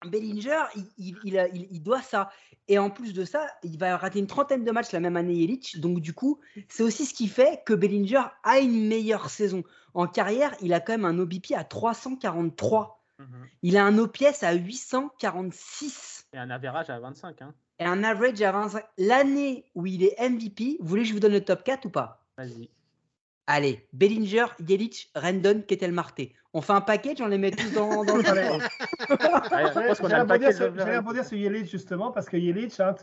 Bellinger, il, il- il a- il- il doit ça. Et en plus de ça, il va rater une trentaine de matchs la même année, Yelich. Donc du coup, c'est aussi ce qui fait que Bellinger a une meilleure saison. En carrière, il a quand même un OBP à 343. Mhm. Il a un OPS à 846 Et un average à 25. Hein. et un average à 25. L'année où il est MVP, vous voulez que je vous donne le top 4 ou pas? Vas-y. Allez, Bellinger, Yelich, Rendon, Ketel Marte. On fait un package, on les met tous dans, dans le Allez. Ouais, je pense qu'on a J'allais rebondir sur- Yelich justement parce que Yelich, hein,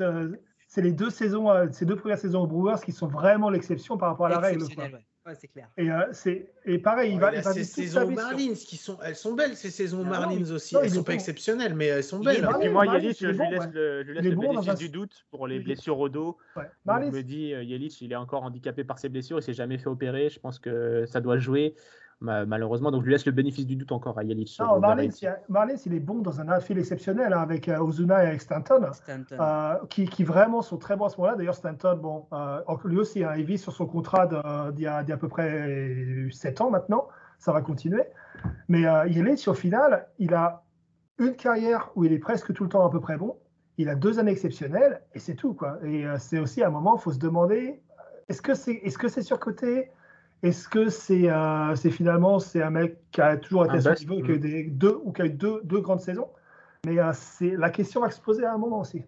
c'est les deux saisons, euh, ces deux premières saisons aux Brewers qui sont vraiment l'exception par rapport à la règle. quoi. Exceptionnel, ouais. Ouais, c'est clair. Et, euh, c'est, et pareil, il va, il il va ces saisons Marlins qui sont, elles sont belles ces saisons Ah Marlins aussi. non, elles il sont pas bon. exceptionnelles, mais elles sont belles. Et puis moi, Marlins, Yelich, je bon, lui laisse, ouais. le, je lui laisse le bon bénéfice un- du doute pour les blessures au dos. Je me dis, euh, Yelich, il est encore handicapé par ses blessures, il s'est jamais fait opérer. Je pense que ça doit jouer, malheureusement. Donc, je lui laisse le bénéfice du doute encore à Yelich. non, Marlins, il, est bon dans un outfield exceptionnel hein, avec euh, Ozuna et avec Stanton. Stanton. euh, qui, qui vraiment sont très bons à ce moment-là. D'ailleurs, Stanton, bon, euh, lui aussi, hein, il vit sur son contrat d'il y, a- d'il y a à peu près 7 ans maintenant. Ça va continuer. Mais euh, Yelich, au final, il a une carrière où il est presque tout le temps à peu près bon. Il a deux années exceptionnelles et c'est tout. Quoi. Et euh, c'est aussi à un moment, il faut se demander est-ce que c'est est -ce c'est surcoté Est-ce que c'est euh, c'est finalement c'est un mec qui a toujours été à son niveau, que mm. des deux, ou qui a eu deux, deux grandes saisons? Mais euh, c'est la question va exploser à un moment aussi.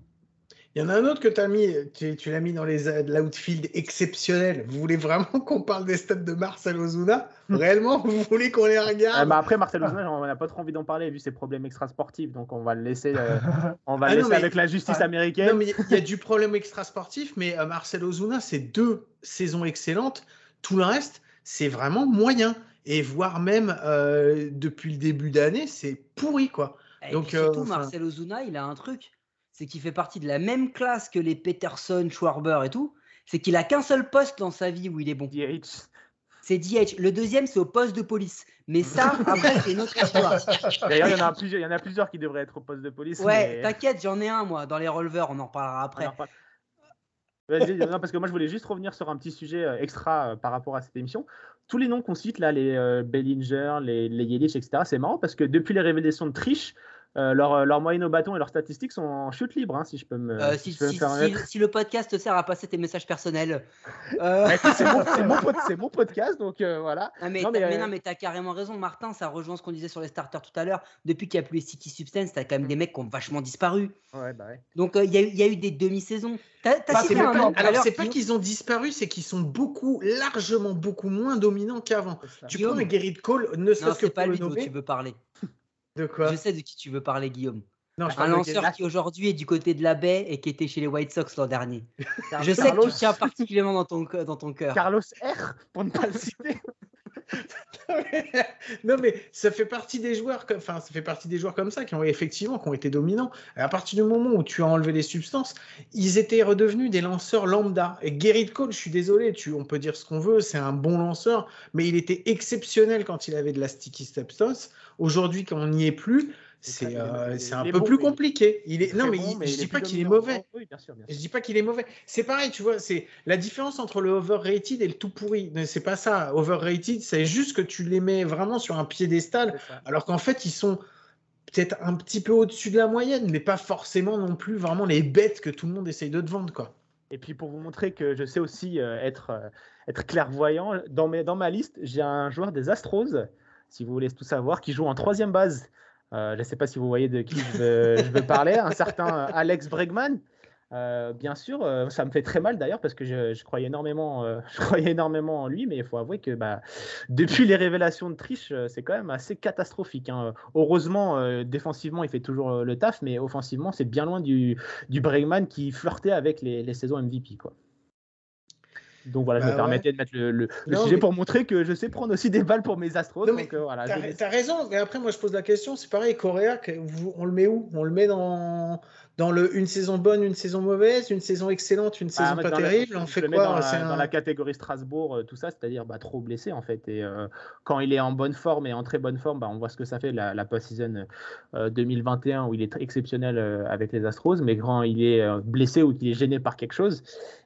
Il y en a un autre que tu as mis, tu, tu l'as mis dans les euh, l'outfield exceptionnel. Vous voulez vraiment qu'on parle des stats de Marcel Ozuna? Réellement, vous voulez qu'on les Ah, regarde bah après, Marcel Ozuna, on n'a pas trop envie d'en parler vu ses problèmes extrasportifs. Donc, on va le laisser, euh, on va Ah le non, laisser mais- avec la justice Ouais. américaine. Non, mais il y a du problème extra-sportif, mais euh, Marcel Ozuna, c'est deux saisons excellentes. Tout le reste, c'est vraiment moyen. Et voire même euh, depuis le début d'année, c'est pourri, quoi. Et donc, puis surtout, euh, enfin- Marcel Ozuna, il a un truc. C'est qu'il fait partie de la même classe que les Peterson, Schwarber et tout. C'est qu'il a qu'un seul poste dans sa vie où il est bon. DH. C'est DH. Le deuxième, c'est au poste de police. Mais ça, après, c'est une autre histoire. D'ailleurs, il y, en a plusieurs, il y en a plusieurs qui devraient être au poste de police. Ouais, mais- t'inquiète, j'en ai un, moi, dans les releveurs. On en reparlera on après. Vas-y, non, parce que moi je voulais juste revenir sur un petit sujet euh, extra euh, par rapport à cette émission. Tous les noms qu'on cite là, les euh, Bellinger, les, les Yelich, etc., c'est marrant parce que depuis les révélations de triche, euh, leur, euh, leur moyenne au bâton et leurs statistiques sont en chute libre, hein, si je peux me, Euh, si si, je peux me si- si- permettre. si le podcast te sert à passer tes messages personnels. Euh, Bah, c'est mon, c'est mon mon podcast, donc euh, voilà. Ah, mais, Non, t'as- mais, mais euh, non, mais t'as carrément raison, Martin. Ça rejoint ce qu'on disait sur les starters tout à l'heure. Depuis qu'il n'y a plus les City Substance, t'as quand même des mecs qui ont vachement disparu. Ouais, bah ouais. Donc, euh, il y, a eu- il y a eu des demi-saisons. Bah, Alors, c'est pas qu'ils ont disparu, c'est qu'ils sont beaucoup, largement beaucoup moins dominants qu'avant. Tu prends un Gerrit Cole, ne serait-ce que pas pour le lui dont tu veux parler. De quoi Je sais de qui tu veux parler, Guillaume. Non, je Un lanceur qui aujourd'hui est du côté de la baie et qui était chez les White Sox l'an dernier. Je sais Carlos- que tu tiens particulièrement dans ton, dans ton cœur. Carlos R, pour ne pas le citer. Non mais ça fait partie des joueurs comme enfin ça fait partie des joueurs comme ça qui ont effectivement qui ont été dominants. À partir du moment où tu as enlevé les substances ils étaient redevenus des lanceurs lambda. Et Gerrit Cole je suis désolé tu on peut dire ce qu'on veut c'est un bon lanceur mais il était exceptionnel quand il avait de la sticky substance. Aujourd'hui quand on n'y est plus c'est euh, c'est un peu plus compliqué il est non mais, bon, il- je il dis pas qu'il est mauvais Oui, bien sûr, bien je dis pas qu'il est mauvais. C'est pareil, tu vois, c'est la différence entre le overrated et le tout pourri. C'est pas ça. Overrated, c'est juste que tu les mets vraiment sur un piédestal, alors qu'en fait, ils sont peut-être un petit peu au-dessus de la moyenne, mais pas forcément non plus vraiment les bêtes que tout le monde essaye de te vendre, quoi. Et puis pour vous montrer que je sais aussi euh, être, euh, être clairvoyant, dans, mes, dans ma liste, j'ai un joueur des Astros, si vous voulez tout savoir, qui joue en troisième base. Euh, je ne sais pas si vous voyez de qui je veux, parler, un certain euh, Alex Bregman. Euh, bien sûr, ça me fait très mal d'ailleurs parce que je, croyais énormément, je croyais énormément en lui, mais il faut avouer que bah, depuis les révélations de triche, c'est quand même assez catastrophique. hein. Heureusement, défensivement, il fait toujours le taf, mais offensivement, c'est bien loin du, du Bregman qui flirtait avec les, les saisons MVP. Quoi. Donc voilà, je Bah me permettais de mettre le, le- le Non, sujet mais- pour montrer que je sais prendre aussi des balles pour mes Astros. Non, donc euh, voilà, T'as je laisse- t'as raison, mais après, moi, je pose la question, c'est pareil, Correa, on le met où? On le met dans, dans le une saison bonne, une saison mauvaise, une saison excellente, une saison Ah, mais pas la- terrible On je fait quoi dans, la, un- dans la catégorie Strasbourg, euh, tout ça, c'est-à-dire bah, trop blessé en fait. Et euh, quand il est en bonne forme et en très bonne forme, bah, on voit ce que ça fait la, la post-season euh, 2021 où il est très exceptionnel euh, avec les Astros, mais quand il est euh, blessé ou qu'il est gêné par quelque chose,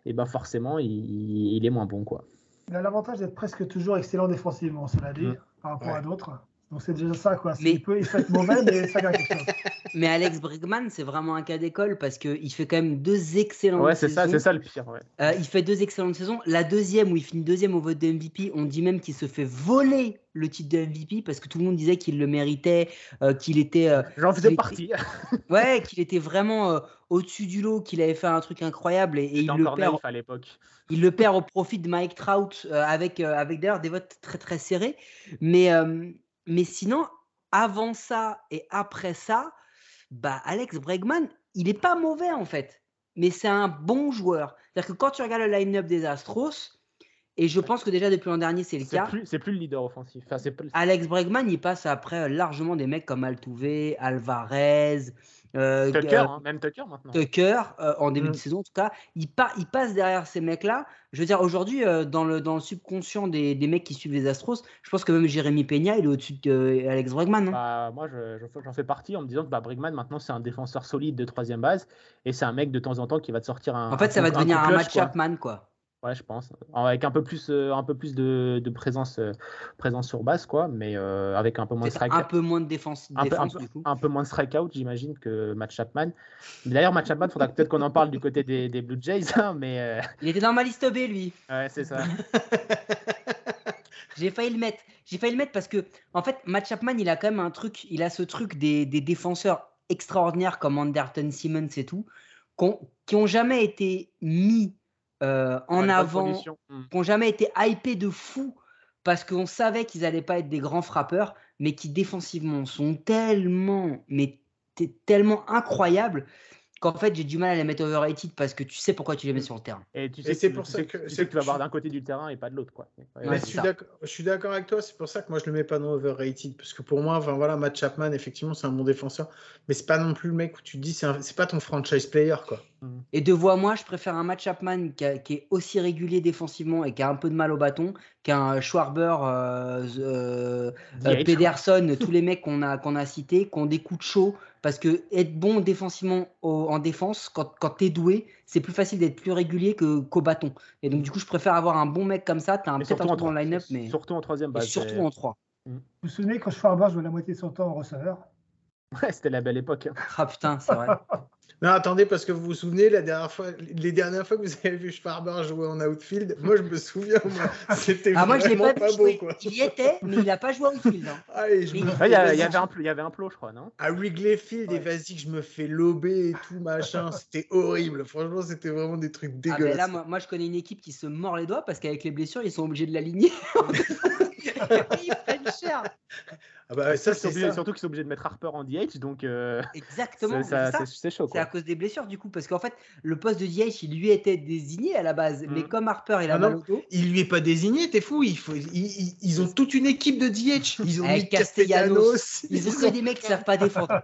et ben forcément il, il est moins bon quoi. Il a l'avantage d'être presque toujours excellent défensivement, cela dit, Mm. par rapport Ouais. à d'autres. Donc c'est déjà ça, quoi. C'est- Mais- Il, peut, il peut être mauvais, mais ça gagne quelque chose. Mais Alex Bregman, c'est vraiment un cas d'école parce qu'il fait quand même deux excellentes Ouais, c'est ça, saisons. c'est ça le pire. Ouais. Euh, il fait deux excellentes saisons. La deuxième, où il finit deuxième au vote de MVP, on dit même qu'il se fait voler le titre de MVP parce que tout le monde disait qu'il le méritait, euh, qu'il était, euh, J'en faisais partie. ouais, qu'il était vraiment euh, au-dessus du lot, qu'il avait fait un truc incroyable et, et il le encore perd. à l'époque. Il le perd au profit de Mike Trout euh, avec, euh, avec d'ailleurs des votes très très serrés. Mais, euh, mais sinon, avant ça et après ça, bah Alex Bregman, il n'est pas mauvais en fait. Mais c'est un bon joueur. C'est-à-dire que quand tu regardes le line-up des Astros, Et je pense que déjà depuis l'an dernier, c'est le cas. c'est plus le leader offensif. Enfin, Alex Bregman, il passe après euh, largement des mecs comme Altuve, Alvarez, euh, Tucker, euh, hein, même Tucker maintenant. Tucker, euh, en début Mm. de saison en tout cas, il, pa- il passe derrière ces mecs-là. Je veux dire, aujourd'hui, euh, dans, le, dans le subconscient des, des mecs qui suivent les Astros, je pense que même Jérémy Peña, il est au-dessus d'Alex Bregman. non Bah, moi, je- je- j'en fais partie en me disant que bah, Bregman, maintenant, c'est un défenseur solide de troisième base et c'est un mec de temps en temps qui va te sortir un. en fait, ça va devenir un clutch, match. Chapman, quoi. Ouais, je pense. Avec un peu plus, euh, un peu plus de, de présence, euh, présence sur base, quoi, mais euh, avec un peu moins de Peut-être strike. un peu moins de défense, un peu, un peu- du coup. un peu moins de strikeout, j'imagine, que Matt Chapman. D'ailleurs, Matt Chapman, faudra peut-être qu'on en parle du côté des, des Blue Jays, hein, mais Il était dans ma liste B, lui. ouais, c'est ça. J'ai failli le mettre. J'ai failli le mettre parce que, en fait, Matt Chapman, il a quand même un truc. Il a ce truc des, des défenseurs extraordinaires comme Anderton Simmons et tout, qu'on- qui ont jamais été mis euh, en avant, conditions. Mm. qui ont jamais été hypés de fou parce qu'on savait qu'ils allaient pas être des grands frappeurs, mais qui défensivement sont tellement, mais tellement incroyables qu'en fait j'ai du mal à les mettre overrated parce que tu sais pourquoi tu les mets sur le terrain. Et tu Et sais, c'est pour tu ça sais que- tu c'est sais que tu vas je- d'un côté du terrain et pas de l'autre, quoi. Ouais, Mais je suis d'accord- je suis d'accord avec toi, c'est pour ça que moi je le mets pas dans overrated. Parce que pour moi, enfin voilà, Matt Chapman, effectivement, c'est un bon défenseur. Mais c'est pas non plus le mec où tu te dis, c'est un- c'est pas ton franchise player, quoi. Et de voix moi, je préfère un Matt Chapman qui, a- qui est aussi régulier défensivement et qui a un peu de mal au bâton qu'un Schwarber, euh, euh. Pederson, tous les mecs qu'on a, qu'on a cités, qui ont des coups de chaud. Parce que être bon défensivement au- en défense, quand, quand tu es doué, c'est plus facile d'être plus régulier que- qu'au bâton. Et donc, du coup, je préfère avoir un bon mec comme ça. Tu as Et peut-être un en, line-up, mais surtout en troisième et base. surtout en 3. Vous vous souvenez quand Schwarber jouait la moitié de son temps en receveur? Ouais, c'était la belle époque. hein. Ah putain, c'est vrai. Non, attendez, parce que vous vous souvenez, la dernière fois, les dernières fois que vous avez vu Schwarber jouer en outfield, moi je me souviens, moi, c'était Ah, moi, je pas, pas, beau, quoi. Il y était, mais il n'a pas joué au field. hein. Allez, je Mais me il- Ouais, Il y, a- fais- il y avait un y avait un plot, je crois, non? À Wrigley Field et vas-y que je me fais lober et tout machin, c'était horrible. Franchement, c'était vraiment des trucs Ah, mais dégueulasses. là, moi, moi, je connais une équipe qui se mord les doigts parce qu'avec les blessures, ils sont obligés de l'aligner. prennent cher. Ah bah, ça, Surtout qu'ils sont c'est obligés- ça. Surtout qu'ils sont obligés de mettre Harper en DH, donc euh, Exactement. c'est chaud. C'est à cause des blessures, du coup, parce qu'en fait, le poste de DH, il lui était désigné à la base, mais Mhm. comme Harper, il a Ah mal non. au dos. Il lui est pas désigné, t'es fou. Il faut, ils, ils- ils ont toute une équipe de DH. Ils ont Avec mis Castellanos. Castellanos. Ils ont que des mecs qui savent pas défendre.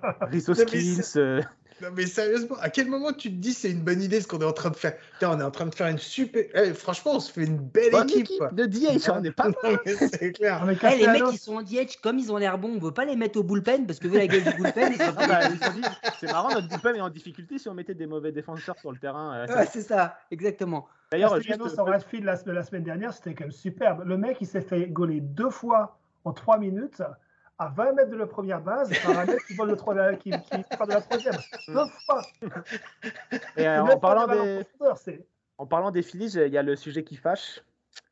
Hoskins, euh, Non mais sérieusement, à quel moment tu te dis c'est une bonne idée ce qu'on est en train de faire? Putain, on est en train de faire une super. Eh, franchement, on se fait une belle bonne équipe. équipe quoi. de DH, on est pas mal. C'est clair. Eh, les mecs qui sont en DH, comme ils ont l'air bons, on veut pas les mettre au bullpen parce que vu la gueule du bullpen, ils sont Ah bah, ils se sont dit, c'est marrant, notre bullpen est en difficulté si on mettait des mauvais défenseurs sur le terrain. euh, ça- Ouais, c'est ça, exactement. D'ailleurs, juste, Castellanos en right field la, de la semaine dernière, c'était quand même superbe. Le mec, il s'est fait gauler deux fois en trois minutes à 20 mètres de la première base par un mec qui vole le trois- qui, qui part de la troisième. Deux fois. et, euh, en, parlant des, en parlant des il y a le sujet qui fâche.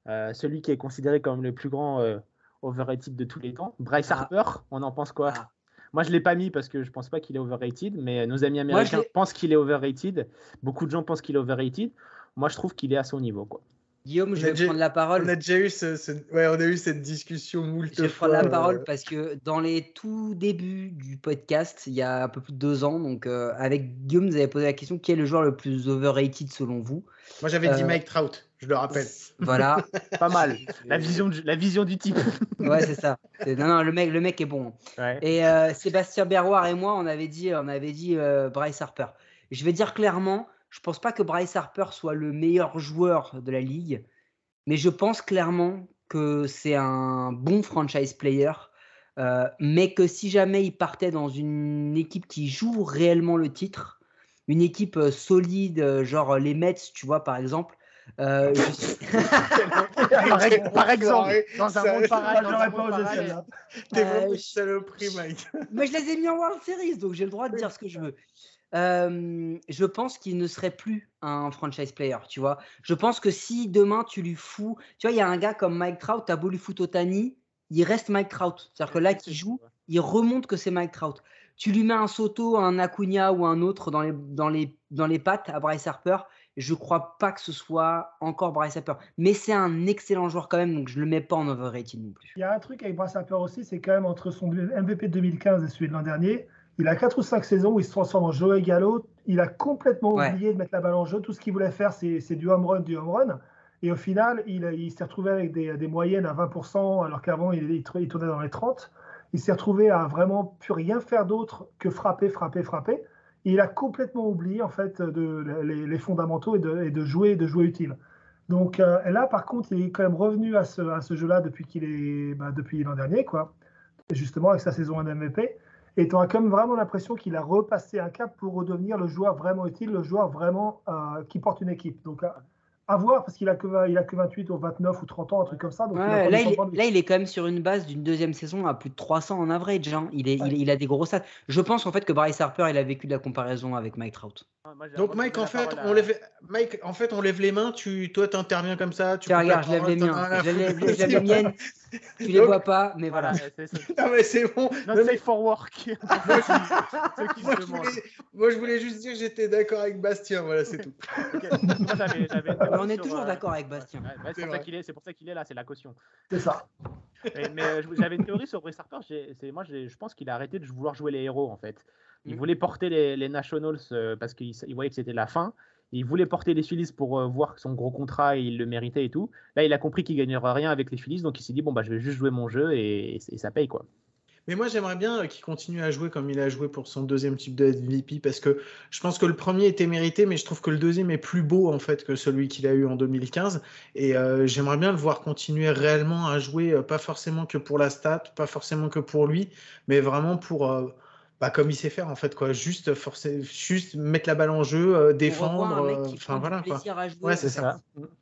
Euh, celui qui est considéré comme le plus grand euh, overrated de tous les temps, Bryce Ah. Harper, on en pense quoi? Ah. Moi, je l'ai pas mis parce que je pense pas qu'il est overrated, mais nos amis américains pensent qu'il est overrated. Beaucoup de gens pensent qu'il est overrated. Moi, je trouve qu'il est à son niveau. Quoi. Guillaume, je vais déjà- prendre la parole. On a déjà eu ce, ce- ouais, on a eu cette discussion moult Je vais prendre la euh, parole parce que dans les tout débuts du podcast, il y a un peu plus de deux ans, donc euh, avec Guillaume, vous avez posé la question qui est le joueur le plus overrated selon vous? Moi, j'avais dit Euh, Mike Trout, je le rappelle. Voilà, Pas mal. la, vision du, la vision du type. ouais, c'est ça. Non, non, le mec, le mec est bon. Ouais. Et euh, Sébastien Berroir et moi, on avait dit, on avait dit euh, Bryce Harper. Je vais dire clairement, je pense pas que Bryce Harper soit le meilleur joueur de la ligue, mais je pense clairement que c'est un bon franchise player. euh, mais que si jamais il partait dans une équipe qui joue réellement le titre, une équipe euh, solide, euh, genre les Mets, tu vois, par exemple, euh, suis- par, ex- par exemple, dans un monde pareil, J'aurais pas osé celle-là. T'es vraiment une je- saloperie, Mike. Mais je les ai mis en World Series, donc j'ai le droit de dire ce que je veux. Euh, je pense qu'il ne serait plus un franchise player, tu vois. Je pense que si demain tu lui fous, tu vois, il y a un gars comme Mike Trout, t'as beau lui foutre Otani, il reste Mike Trout. C'est-à-dire que là, qui joue, il remonte que c'est Mike Trout. Tu lui mets un Soto, un Acuna ou un autre dans les, dans les, dans les pattes à Bryce Harper, je crois pas que ce soit encore Bryce Harper. Mais c'est un excellent joueur quand même, donc je le mets pas en overrated non plus. Il y a un truc avec Bryce Harper aussi, c'est quand même entre son MVP de 2015 et celui de l'an dernier, il a 4 ou 5 saisons où il se transforme en Joey Gallo. Il a complètement Ouais. oublié de mettre la balle en jeu. Tout ce qu'il voulait faire, c'est du home run, du home run. Et au final, il, il s'est retrouvé avec des, des, moyennes à 20%, alors qu'avant, il, il, tournait dans les 30. Il s'est retrouvé à vraiment plus rien faire d'autre que frapper, frapper, frapper. Et il a complètement oublié en fait de, les, les fondamentaux et de, et de, jouer, de jouer utile. Donc euh, là, par contre, il est quand même revenu à ce, à ce jeu-là depuis qu'il est, bah, depuis l'an dernier, quoi. Justement avec sa saison en MVP. Et tu as quand même vraiment l'impression qu'il a repassé un cap pour redevenir le joueur vraiment utile, le joueur vraiment euh, qui porte une équipe. Donc à voir parce qu'il a, que, il a que 28 ou 29 ou 30 ans, un truc comme ça. Donc ouais, là, il est, là, il est, quand même sur une base d'une deuxième saison à plus de 300 en average. Hein. Il, est, ouais. il, il, a des gros stats. Je pense en fait que Bryce Harper, il a vécu de la comparaison avec Mike Trout. Donc Mike en, fait, on lève, Mike, en fait, on lève les mains, tu, toi, tu interviens comme ça. Tu Tiens, regarde, je lève les miens. Je lève les miennes. Tu les vois pas, mais voilà. non, mais c'est bon. Non, c'est for work. moi, je, moi, je voulais, moi, je voulais juste dire que j'étais d'accord avec Bastien, voilà, c'est tout. okay. on est toujours sur, d'accord avec Bastien. Ouais, c'est, pour qu'il est, c'est pour ça qu'il est là, c'est la caution. C'est ça. Mais, mais euh, j'avais une théorie sur Brice Harper. J'ai, c'est, moi, j'ai, je pense qu'il a arrêté de vouloir jouer les héros, en fait. Il mmh. voulait porter les, les Nationals euh, parce qu'il il voyait que c'était la fin. Il voulait porter les Phillies pour euh, voir son gros contrat et il le méritait et tout. Là, il a compris qu'il gagnerait rien avec les Phillies, donc il s'est dit bon bah je vais juste jouer mon jeu et, ça paye quoi. Mais moi, j'aimerais bien qu'il continue à jouer comme il a joué pour son deuxième type de MVP parce que je pense que le premier était mérité, mais je trouve que le deuxième est plus beau en fait que celui qu'il a eu en 2015. Et euh, j'aimerais bien le voir continuer réellement à jouer, euh, pas forcément que pour la stat, pas forcément que pour lui, mais vraiment pour. Euh, bah, comme il sait faire en fait quoi. Juste forcer juste mettre la balle en jeu euh, défendre enfin voilà quoi. ouais c'est ça, ça.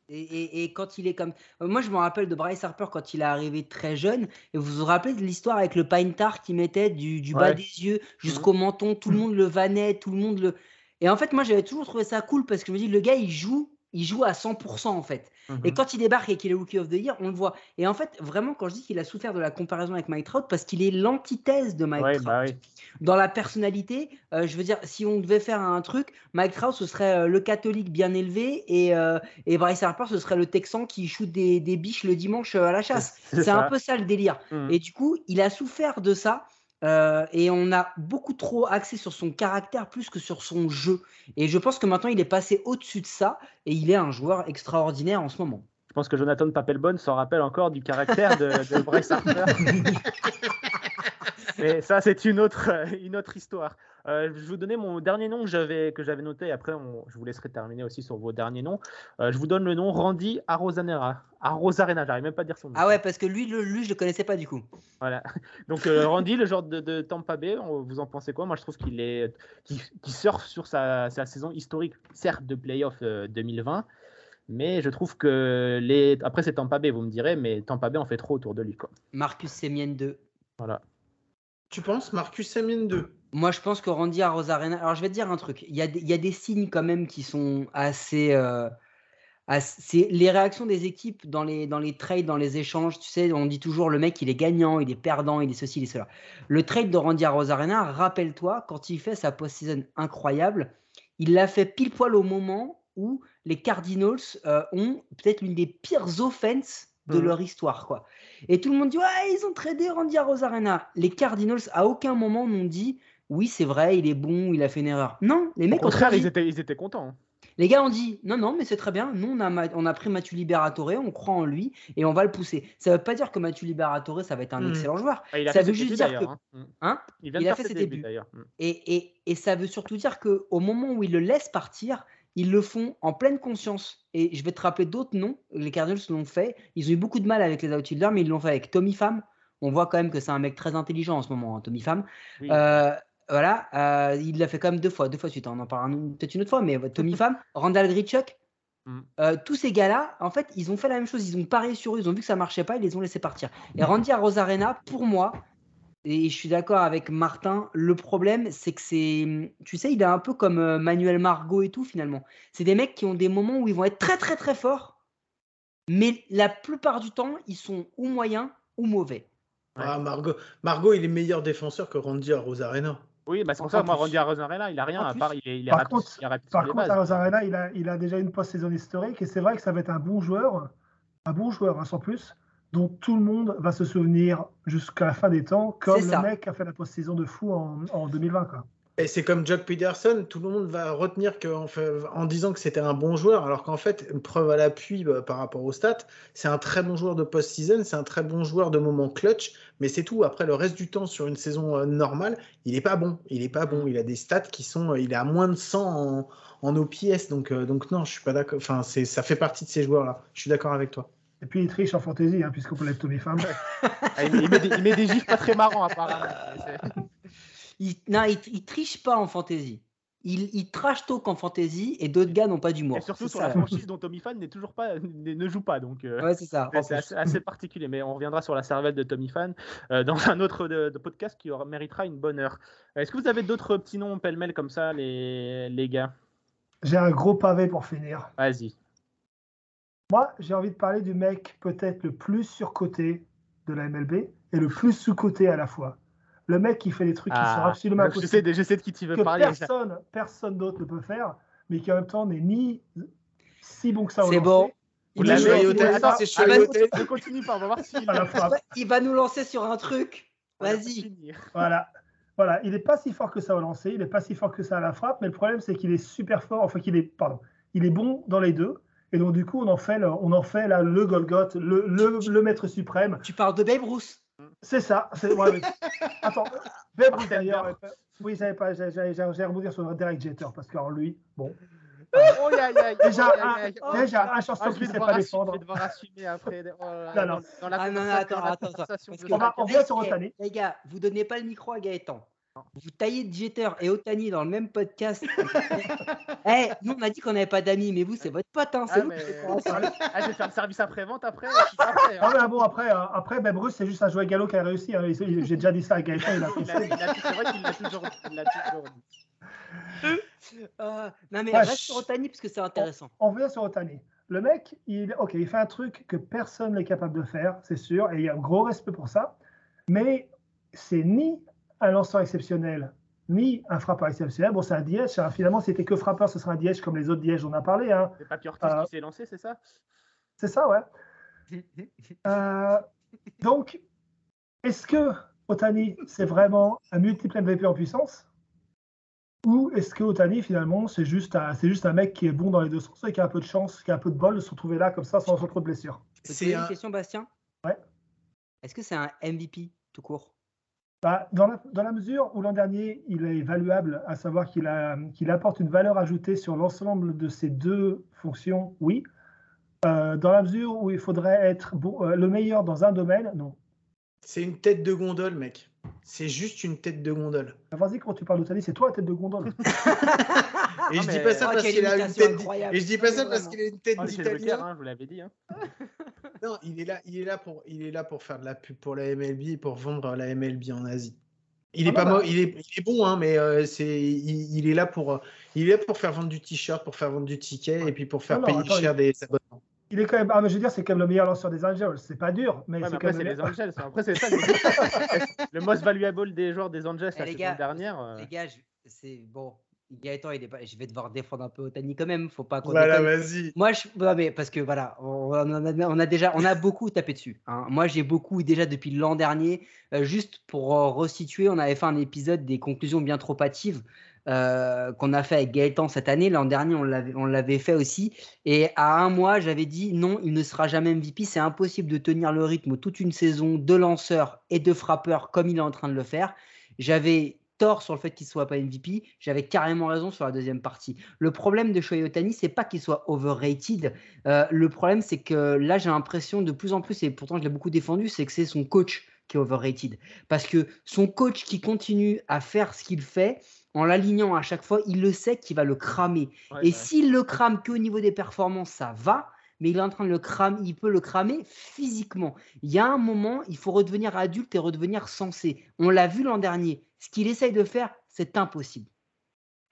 Et, et, et, quand il est comme moi je me rappelle de Bryce Harper quand il est arrivé très jeune. Et vous vous rappelez de l'histoire avec le pine tar qui mettait du, du bas ouais. des yeux jusqu'au mmh. menton? Tout le monde le vannait tout le monde le. Et en fait moi j'avais toujours trouvé ça cool parce que je me dis le gars il joue il joue à 100% en fait. Mmh. Et quand il débarque et qu'il est Rookie of the Year, on le voit. Et en fait, vraiment, quand je dis qu'il a souffert de la comparaison avec Mike Trout, parce qu'il est l'antithèse de Mike ouais, Trout. Bah oui. Dans la personnalité, euh, je veux dire, si on devait faire un truc, Mike Trout, ce serait euh, le catholique bien élevé et, euh, et Bryce Harper, ce serait le texan qui shoot des, des biches le dimanche à la chasse. C'est un peu ça le délire. Mmh. Et du coup, il a souffert de ça. Euh, et on a beaucoup trop axé sur son caractère plus que sur son jeu. Et je pense que maintenant, il est passé au-dessus de ça et il est un joueur extraordinaire en ce moment. Je pense que Jonathan Papelbon s'en rappelle encore du caractère de, de Bryce Harper. Mais ça, c'est une autre, une autre histoire. Euh, je vais vous donner mon dernier nom que j'avais, que j'avais noté. Après, on, je vous laisserai terminer aussi sur vos derniers noms. Euh, je vous donne le nom Randy Arozanera. Arozarena, j'arrive même pas à dire son nom. Ah ouais, parce que lui, le, lui je le connaissais pas du coup. Voilà. Donc, euh, Randy, le genre de, de, Tampa Bay, vous en pensez quoi? Moi, je trouve qu'il est, surfe sur sa, sa, saison historique, certes de playoff 2020. Mais je trouve que les. Après, c'est Tampa Bay, vous me direz, mais Tampa Bay en fait trop autour de lui. Quoi. Marcus Semien 2. Voilà. Tu penses Marcus Semien 2 Moi, je pense que Randy Arozarena. Alors, je vais te dire un truc. Il y a, il y a des signes quand même qui sont assez. Euh, assez... Les réactions des équipes dans les, dans les trades, dans les échanges, tu sais, on dit toujours le mec, il est gagnant, il est perdant, il est ceci, il est cela. Le trade de Randy Arozarena, rappelle-toi, quand il fait sa post-season incroyable, il l'a fait pile poil au moment où les Cardinals euh, ont peut-être l'une des pires offenses de mmh. leur histoire. quoi. Et tout le monde dit Ouais, ils ont tradé Randy Rosarena. Les Cardinals, à aucun moment, n'ont dit Oui, c'est vrai, il est bon, il a fait une erreur. Non, les mecs. Au contraire, ils étaient, ils étaient contents. Hein. Les gars ont dit non, non, mais c'est très bien. Nous, on a, on a pris Mathieu Liberatore, on croit en lui et on va le pousser. Ça ne veut pas dire que Mathieu Liberatore, ça va être un mmh. excellent joueur. Ah, ça veut juste dire que. Hein. Hein? Il, il a fait ses débuts. mmh. et, et, et, ça veut surtout dire qu'au moment où il le laisse partir, ils le font en pleine conscience. Et je vais te rappeler d'autres noms. Les Cardinals l'ont fait. Ils ont eu beaucoup de mal avec les outfielders, mais ils l'ont fait avec Tommy Pham. On voit quand même que c'est un mec très intelligent en ce moment, hein, Tommy Pham. Oui. Euh, voilà, euh, il l'a fait quand même deux fois, deux fois suite. Hein. On en parlera peut-être une autre fois, mais Tommy Pham, Randall Grichuk, mm. euh, tous ces gars-là, en fait, ils ont fait la même chose. Ils ont parié sur eux, ils ont vu que ça marchait pas, ils les ont laissés partir. Et Randy Rosarena, pour moi, et je suis d'accord avec Martin. Le problème, c'est que c'est. Tu sais, il est un peu comme euh, Manuel Margot et tout, finalement. C'est des mecs qui ont des moments où ils vont être très, très, très forts. Mais la plupart du temps, ils sont ou moyens ou mauvais. Ah, Margot, Margot, il est meilleur défenseur que Randy Rosarena. Oui, bah c'est pour ça que moi, Randy Rosarena, il a rien, à part il est, il est par rapide, contre, il est rapide par sur contre les bases. Rosarena, il a, il a déjà une post-saison historique et c'est vrai que ça va être un bon joueur, un bon joueur, hein, sans plus dont tout le monde va se souvenir jusqu'à la fin des temps, comme le mec qui a fait la post-saison de fou en, en 2020. Quoi. Et c'est comme Jock Peterson, tout le monde va retenir que, en, fait, en disant que c'était un bon joueur, alors qu'en fait, une preuve à l'appui bah, par rapport aux stats, c'est un très bon joueur de post-season, c'est un très bon joueur de moment clutch, mais c'est tout. Après, le reste du temps, sur une saison euh, normale, il n'est pas bon. Il n'est pas bon. Il a des stats qui sont. Il est à moins de 100 en, en OPS, donc, euh, donc non, je suis pas d'accord. Enfin, ça fait partie de ces joueurs-là. Je suis d'accord avec toi. Et puis il triche en fantasy, hein, puisqu'on peut l'être Tommy Pham. Ah, il, met des, il, met des, gifs pas très marrants, apparemment. il, non, il, il, triche pas en fantasy. Il, il trash talk en fantasy et d'autres gars n'ont pas d'humour. Et surtout sur ça. la franchise dont Tommy Fan n'est toujours pas, ne joue pas. Donc, euh, ouais, c'est ça. C'est assez, assez, particulier. Mais on reviendra sur la cervelle de Tommy Fan euh, dans un autre de, de podcast qui aura, méritera une bonne heure. Est-ce que vous avez d'autres petits noms pêle-mêle comme ça, les, les gars? J'ai un gros pavé pour finir. Vas-y. Moi, j'ai envie de parler du mec peut-être le plus surcoté de la MLB et le plus sous-coté à la fois. Le mec qui fait des trucs ah, qui sont absolument impossibles. Je sais, je sais de qui tu veux que parler. Personne, personne d'autre ne peut faire, mais qui en même temps n'est ni si bon que ça au C'est bon. Il, c'est continue va voir s'il il va nous lancer sur un truc. Vas-y. Voilà. Voilà, il n'est pas si fort que ça au lancer, il n'est pas si fort que ça à la frappe, mais le problème c'est qu'il est super fort, enfin qu'il est, pardon, il est bon dans les deux. Et donc, du coup, on en fait, le, on en fait là, le Golgoth, le, le, le, maître suprême. Tu parles de Babe Ruth C'est ça. Ouais, mais... Attends, Babe Ruth d'ailleurs. Oui, j'allais pas, j'allais rebondir sur Derek Jeter parce que alors, lui, bon. Oh, déjà, oh, un, déjà, un chanson ah, qui ne sait pas défendre. Je vais devoir assumer après. Oh, non, non. Dans la ah, non, non, attends, attends. attends. on va, on va sur Otani. Les gars, vous donnez pas le micro à Gaëtan. Vous taillez Jeter et Otani dans le même podcast. hey, nous, on a dit qu'on n'avait pas d'amis, mais vous, c'est votre pote. Hein, ah, mais... ah, je vais faire le service après-vente après. après hein. ah, mais bon, après, euh, après ben, Bruce, c'est juste un joueur galop qui a réussi. Hein. J'ai déjà dit ça à Gaëtan. C'est vrai qu'il l'a toujours, toujours dit. Euh, non, mais ouais, reste sur Otani parce que c'est intéressant. On, on revient sur Otani. Le mec, il, ok, il fait un truc que personne n'est capable de faire, c'est sûr, et il y a un gros respect pour ça. Mais c'est ni un lanceur exceptionnel, ni un frappeur exceptionnel. Bon, c'est un diège. Hein. Finalement, c'était que frappeur, ce serait un diège comme les autres dièges dont on a parlé. Hein. C'est pas Curtis euh, qui s'est lancé, c'est ça? C'est ça, ouais. euh, donc, est-ce que Otani, c'est vraiment un multiple MVP en puissance? Ou est-ce que Otani, finalement, c'est juste, un, juste un mec qui est bon dans les deux sens et qui a un peu de chance, qui a un peu de bol de se retrouver là comme ça sans trop de blessures? C'est une question, Bastien? Ouais. Est-ce que c'est un MVP tout court? Bah, dans, la, mesure où l'an dernier, il est évaluable, à savoir qu'il apporte une valeur ajoutée sur l'ensemble de ces deux fonctions, oui. Euh, dans la mesure où il faudrait être euh, le meilleur dans un domaine, non. C'est une tête de gondole, mec. C'est juste une tête de gondole. Ah, Vas-y, quand tu parles d'Otani, c'est toi la tête de gondole. et je dis pas ça parce qu'il a une tête. Et je dis pas ça parce qu'il a une tête d'italien. Hein, je vous l'avais dit. Hein. non, il est là, il est là pour, il est là pour faire de la pub pour la MLB et pour vendre la MLB en Asie. Il est ah, pas bah, il, est, il est bon, hein, mais euh, c'est, il, il, est là pour, il est là pour faire vendre du t-shirt, pour faire vendre du ticket et puis pour faire non, payer attends, cher des abonnements. Il est quand même, ah, mais je veux dire, c'est quand même le meilleur lanceur des Angels. C'est pas dur, mais ouais, c'est mais quand après, même. c'est les Angels. Après, c'est ça. le, le most valuable des joueurs des Angels la les saison dernière. Euh... Les gars, je- c'est bon. Gaëtan, il est pas... je vais devoir défendre un peu Otani quand même. Faut pas qu'on Voilà, vas-y. Moi, je... non, mais parce que voilà, on, a, on a déjà, on a beaucoup tapé dessus. hein. Moi, j'ai beaucoup déjà depuis l'an dernier. Euh, juste pour euh, resituer, on avait fait un épisode des conclusions bien trop hâtives euh, qu'on a fait avec Gaëtan cette année. L'an dernier, on l'avait, fait aussi. Et à un mois, j'avais dit non, il ne sera jamais MVP. C'est impossible de tenir le rythme toute une saison de lanceurs et de frappeurs comme il est en train de le faire. J'avais tort sur le fait qu'il soit pas MVP. J'avais carrément raison sur la deuxième partie. Le problème de Shohei Otani, c'est pas qu'il soit overrated. Euh, le problème, c'est que là, j'ai l'impression de plus en plus, et pourtant je l'ai beaucoup défendu, c'est que c'est son coach qui est overrated. Parce que son coach qui continue à faire ce qu'il fait, en l'alignant à chaque fois, il le sait qu'il va le cramer. Ouais, et s'il le crame qu'au niveau des performances, ça va. Mais il est en train de le cramer, il peut le cramer physiquement. Il y a un moment, il faut redevenir adulte et redevenir sensé. On l'a vu l'an dernier. Ce qu'il essaye de faire, c'est impossible.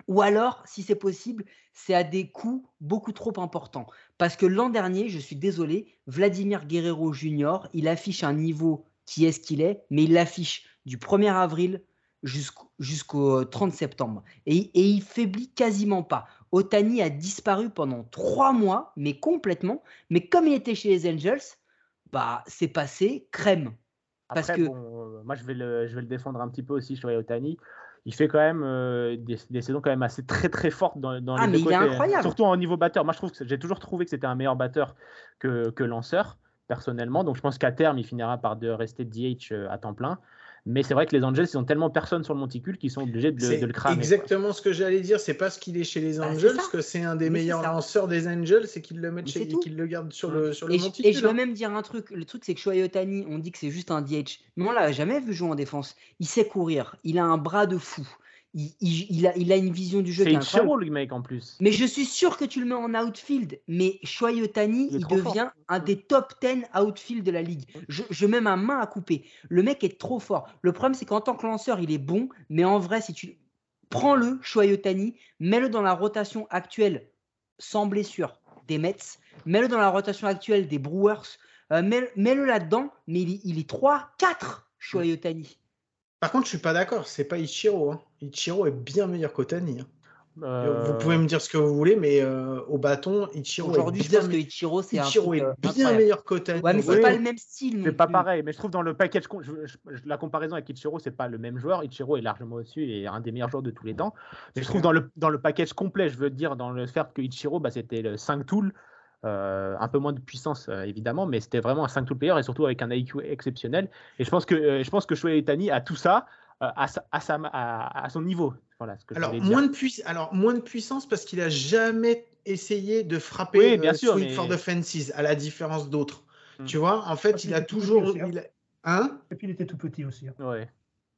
Ou alors, si c'est possible, c'est à des coûts beaucoup trop importants. Parce que l'an dernier, je suis désolé, Vladimir Guerrero Jr., il affiche un niveau qui est ce qu'il est, mais il l'affiche du 1er avril jusqu'au jusqu'au 30 septembre. Et, et il faiblit quasiment pas. Otani a disparu pendant trois mois, mais complètement. Mais comme il était chez les Angels, bah, c'est passé crème. Parce Après, que bon, euh, moi, je vais, le, je vais le défendre un petit peu aussi sur Otani. il fait quand même euh, des, des saisons quand même assez très très fortes dans, dans Ah, les mais deux il est côtés. incroyable. Surtout au niveau batteur. Moi, je trouve que j'ai toujours trouvé que c'était un meilleur batteur que, que lanceur, personnellement. Donc, je pense qu'à terme, il finira par de rester DH euh, à temps plein. Mais c'est vrai que les Angels, ils ont tellement personne sur le monticule qu'ils sont obligés de, le- C'est de le cramer. quoi. exactement ce que j'allais dire. C'est parce qu'il est chez les Bah, c'est Angels ça. que c'est un des Mais c'est meilleurs lanceurs des Angels et qu'ils le mettent chez, c'est et qu'ils le gardent sur le, sur le Et je, monticule. et je veux hein. même dire un truc. Le truc, c'est que Shohei Ohtani, on dit que c'est juste un DH. Mais on l'a jamais vu jouer en défense. Il sait courir. Il a un bras de fou. Il, il- il a, il a une vision du jeu C'est. Ichiro, le mec, en plus. Mais je suis sûr que tu le mets en outfield. Mais Shohei Ohtani, Il fort. devient un des top 10 outfield de la ligue. Je, je mets ma main à couper. Le mec est trop fort. Le problème, c'est qu'en tant que lanceur, il est bon. Mais en vrai, si tu prends-le, Shohei Ohtani, mets-le dans la rotation actuelle sans blessure des Mets, mets-le dans la rotation actuelle des Brewers, euh, mets- mets-le là-dedans, mais il, est- il est 3, 4, Shohei Ohtani. Par contre, je suis pas d'accord. C'est pas Ichiro. hein. Ichiro est bien meilleur qu'Otani. hein. Euh, Vous pouvez me dire ce que vous voulez, mais euh, au bâton, Ichiro Aujourd'hui, est je pense que Ichiro, c'est Ichiro est euh, bien incroyable. meilleur qu'Otani. Ouais, mais c'est Oui. pas le même style. C'est pas pareil, mais je trouve dans le package, con- je- je- je- la comparaison avec Ichiro, c'est pas le même joueur. Ichiro est largement au-dessus et un des meilleurs joueurs de tous les temps. Mais je trouve dans le, dans le package complet, je veux dire, dans le fait que Ichiro, bah, c'était le 5 tool, euh, un peu moins de puissance euh, évidemment, mais c'était vraiment un 5 tool player et surtout avec un IQ exceptionnel. Et je pense que, euh, je pense que Shohei Ohtani a tout ça à, sa- à, sa- à- à son niveau. Voilà ce que je Alors moins, de puiss- Alors, moins de puissance parce qu'il a jamais essayé de frapper Oui, bien euh, sûr, swing mais- for the fences, à la différence d'autres. Hmm. Tu vois, en fait, il a toujours. hein. il a- Hein? Et puis il était tout petit aussi. hein. Ouais.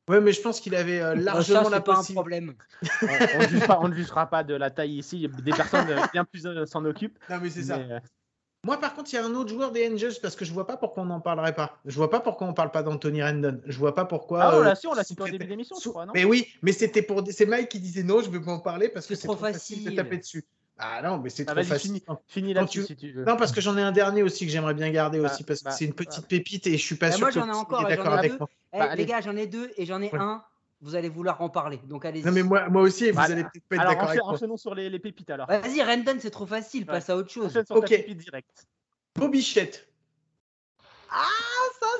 Ouais, mais je pense qu'il avait euh, largement ça, la pas un problème. On, on ne juge pas- on ne jugera pas de la taille ici. Des personnes bien plus euh, s'en occupent. Non, mais c'est ça. euh, Moi, par contre, il y a un autre joueur des Angels parce que je vois pas pourquoi on n'en parlerait pas. Je vois pas pourquoi on parle pas d'Anthony Rendon. Je vois pas pourquoi. Ah, on euh, l'a su, on l'a cité au début de l'émission, je crois, non Mais oui, mais c'était pour. C'est Mike qui disait non, je veux pas en parler parce que C'est trop trop facile de taper dessus. Ah non, mais c'est Ah, trop facile. Finis Quand là-dessus tu- si tu veux. Non, parce que j'en ai un dernier aussi que j'aimerais bien garder Bah, aussi parce que bah, c'est une petite pépite et je suis pas Bah, sûr moi, que j'en ai vous encore, d'accord avec deux. moi. Eh, Bah, les gars, j'en ai deux et j'en ai Ouais. un. Vous allez vouloir en parler. Donc allez-y. Non, mais moi, moi aussi, vous Bah, allez peut-être pas être Alors, d'accord avec enchaîne- moi. enchaînons sur les, les pépites alors. Vas-y, Rendon, c'est trop facile. Ouais. Passe à autre chose. Enchaîne sur Ok. ta pépite direct. Bobichette. C'est-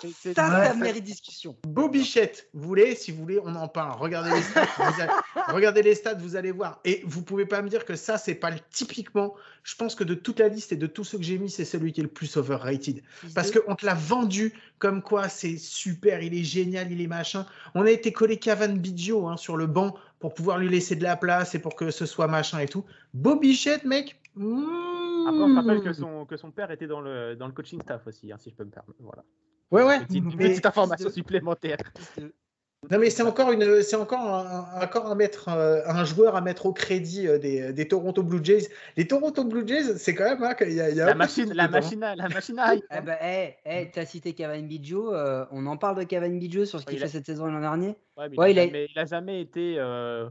Ça, ça mérite discussion. Bobichette, vous voulez, si vous voulez, on en parle. Regardez les stats, vous allez, regardez les stats, vous allez voir. Et vous pouvez pas me dire que ça, c'est pas le typiquement. Je pense que de toute la liste et de tous ceux que j'ai mis, c'est celui qui est le plus overrated. Parce qu'on te l'a vendu comme quoi c'est super, il est génial, il est machin. On a été collé Cavan Biggio hein, sur le banc pour pouvoir lui laisser de la place et pour que ce soit machin et tout. Bobichette, mec. hmm. Après, on se rappelle que son, que son père était dans le, dans le coaching staff aussi, hein, si je peux me permettre. Voilà. Ouais, ouais. Petite, une mais- petite information supplémentaire. Non, mais c'est encore, une, c'est encore, un, encore un, mettre, euh, un joueur à mettre au crédit euh, des, des Toronto Blue Jays. Les Toronto Blue Jays, c'est quand même. hein, qu'il y a, il y a La machine, la dedans. machine, à, la machine à. Eh ben, eh, eh, t'as cité Kevin Biggio. euh, on en parle de Kevin Biggio sur ce qu'il Il fait a- cette saison et l'an dernier. Ouais, mais Ouais, il, a il a- jamais, il a jamais été. euh,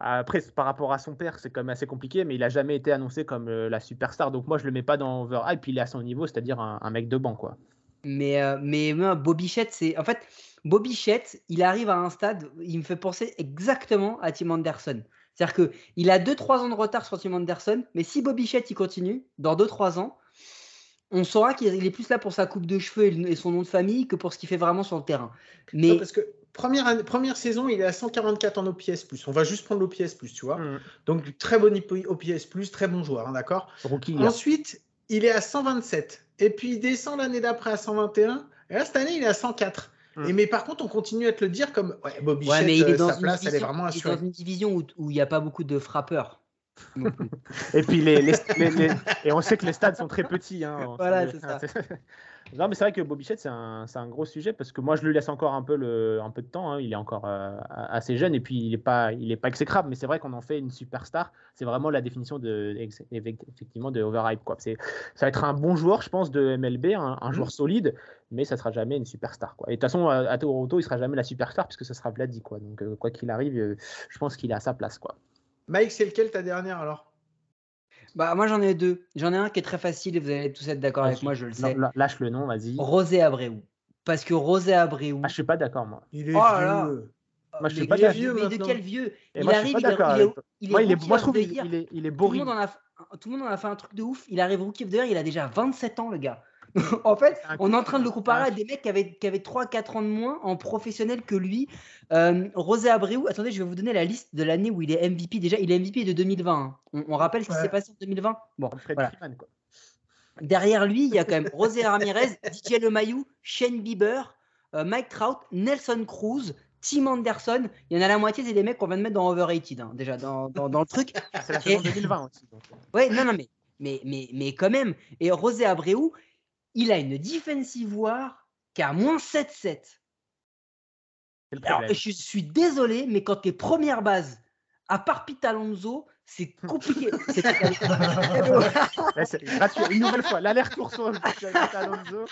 Après, par rapport à son père, c'est quand même assez compliqué, mais il a jamais été annoncé comme euh, la superstar. Donc moi, je le mets pas dans overhype. Puis il est à son niveau, c'est-à-dire un, un mec de banc, quoi. Mais, euh, mais moi, Bobichette, c'est. En fait, Bobichette, il arrive à un stade, il me fait penser exactement à Tim Anderson. C'est-à-dire qu'il a 2-3 ans de retard sur Tim Anderson, mais si Bobichette il continue, dans 2-3 ans, on saura qu'il il est plus là pour sa coupe de cheveux et, son nom de famille que pour ce qu'il fait vraiment sur le terrain. Mais Non, parce que première, année- première saison, il est à 144 en OPS. On va juste prendre l'OPS, tu vois. Mm. Donc, très bon OPS, très bon joueur, hein, d'accord. Ensuite, il est à 127. Et puis, il descend l'année d'après à 121. Et là, cette année, il est à 104. Mm. Et, mais par contre, on continue à te le dire comme ouais, Bobby Ouais, mais il est dans sa place, elle est division, vraiment il est assurée. dans une division où où il n'y a pas beaucoup de frappeurs. Et puis les, les- les- les- et on sait que les stades sont très petits. hein. Voilà, c'est ça. non, mais c'est vrai que Bobichette, c'est un, c'est un gros sujet parce que moi, je lui laisse encore un peu, le, un peu de temps. hein. Il est encore euh, assez jeune et puis il n'est pas, il est pas exécrable. Mais c'est vrai qu'on en fait une superstar. C'est vraiment la définition de, effectivement de overhype. Quoi. C'est, ça va être un bon joueur, je pense, de MLB, un, un joueur solide, mais ça sera jamais une superstar. Quoi. Et de toute façon, à, à Toronto, il sera jamais la superstar puisque ça sera Vladdy. Quoi. Donc, euh, quoi qu'il arrive, euh, je pense qu'il est à sa place. Quoi. Mike, c'est lequel ta dernière alors? Bah, moi, j'en ai deux. J'en ai un qui est très facile et vous allez tous être d'accord avec Vas-y. moi, je le sais. Lâche le nom, vas-y. Rosé Abreu. Parce que Rosé Abreu. Ah, je suis pas d'accord, moi. Il est Oh là là. vieux. moi, je suis mais pas d'accord. vieux, de quel vieux Et Il moi, je suis arrive, pas il est, il est- avec toi. il est Moi, il est, rookie moi, of je trouve the qu'il year. il est, il est Tout le, monde en a, fait- tout le monde en a fait un truc de ouf. Il arrive rookie of the year, il a déjà 27 ans, le gars. en fait, on est en train de le comparer à des mecs qui avaient, qui avaient 3-4 ans de moins en professionnel que lui. Euh, Rosé Abreu, attendez, je vais vous donner la liste de l'année où il est MVP. Déjà, il est MVP de 2020. hein. On, on rappelle ce qui Ouais. s'est passé en 2020 Bon, voilà. Freeman, quoi. Derrière lui, il y a quand même Rosé Ramirez, DJ Lemayou, Shane Bieber, euh, Mike Trout, Nelson Cruz, Tim Anderson. Il y en a la moitié, c'est des mecs qu'on vient de mettre dans Overrated, hein, déjà dans, dans- dans le truc. Ah, C'est la Et- saison 2020 aussi. donc. Ouais, non, non, mais, mais, mais, mais quand même. Et Rosé Abreu, il a une defensive war qui a moins 7-7. C'est le Alors, je suis désolé, mais quand tes premières bases, à part Pete Alonso, c'est compliqué. Une nouvelle fois, l'aller-retour sur sur Alonso,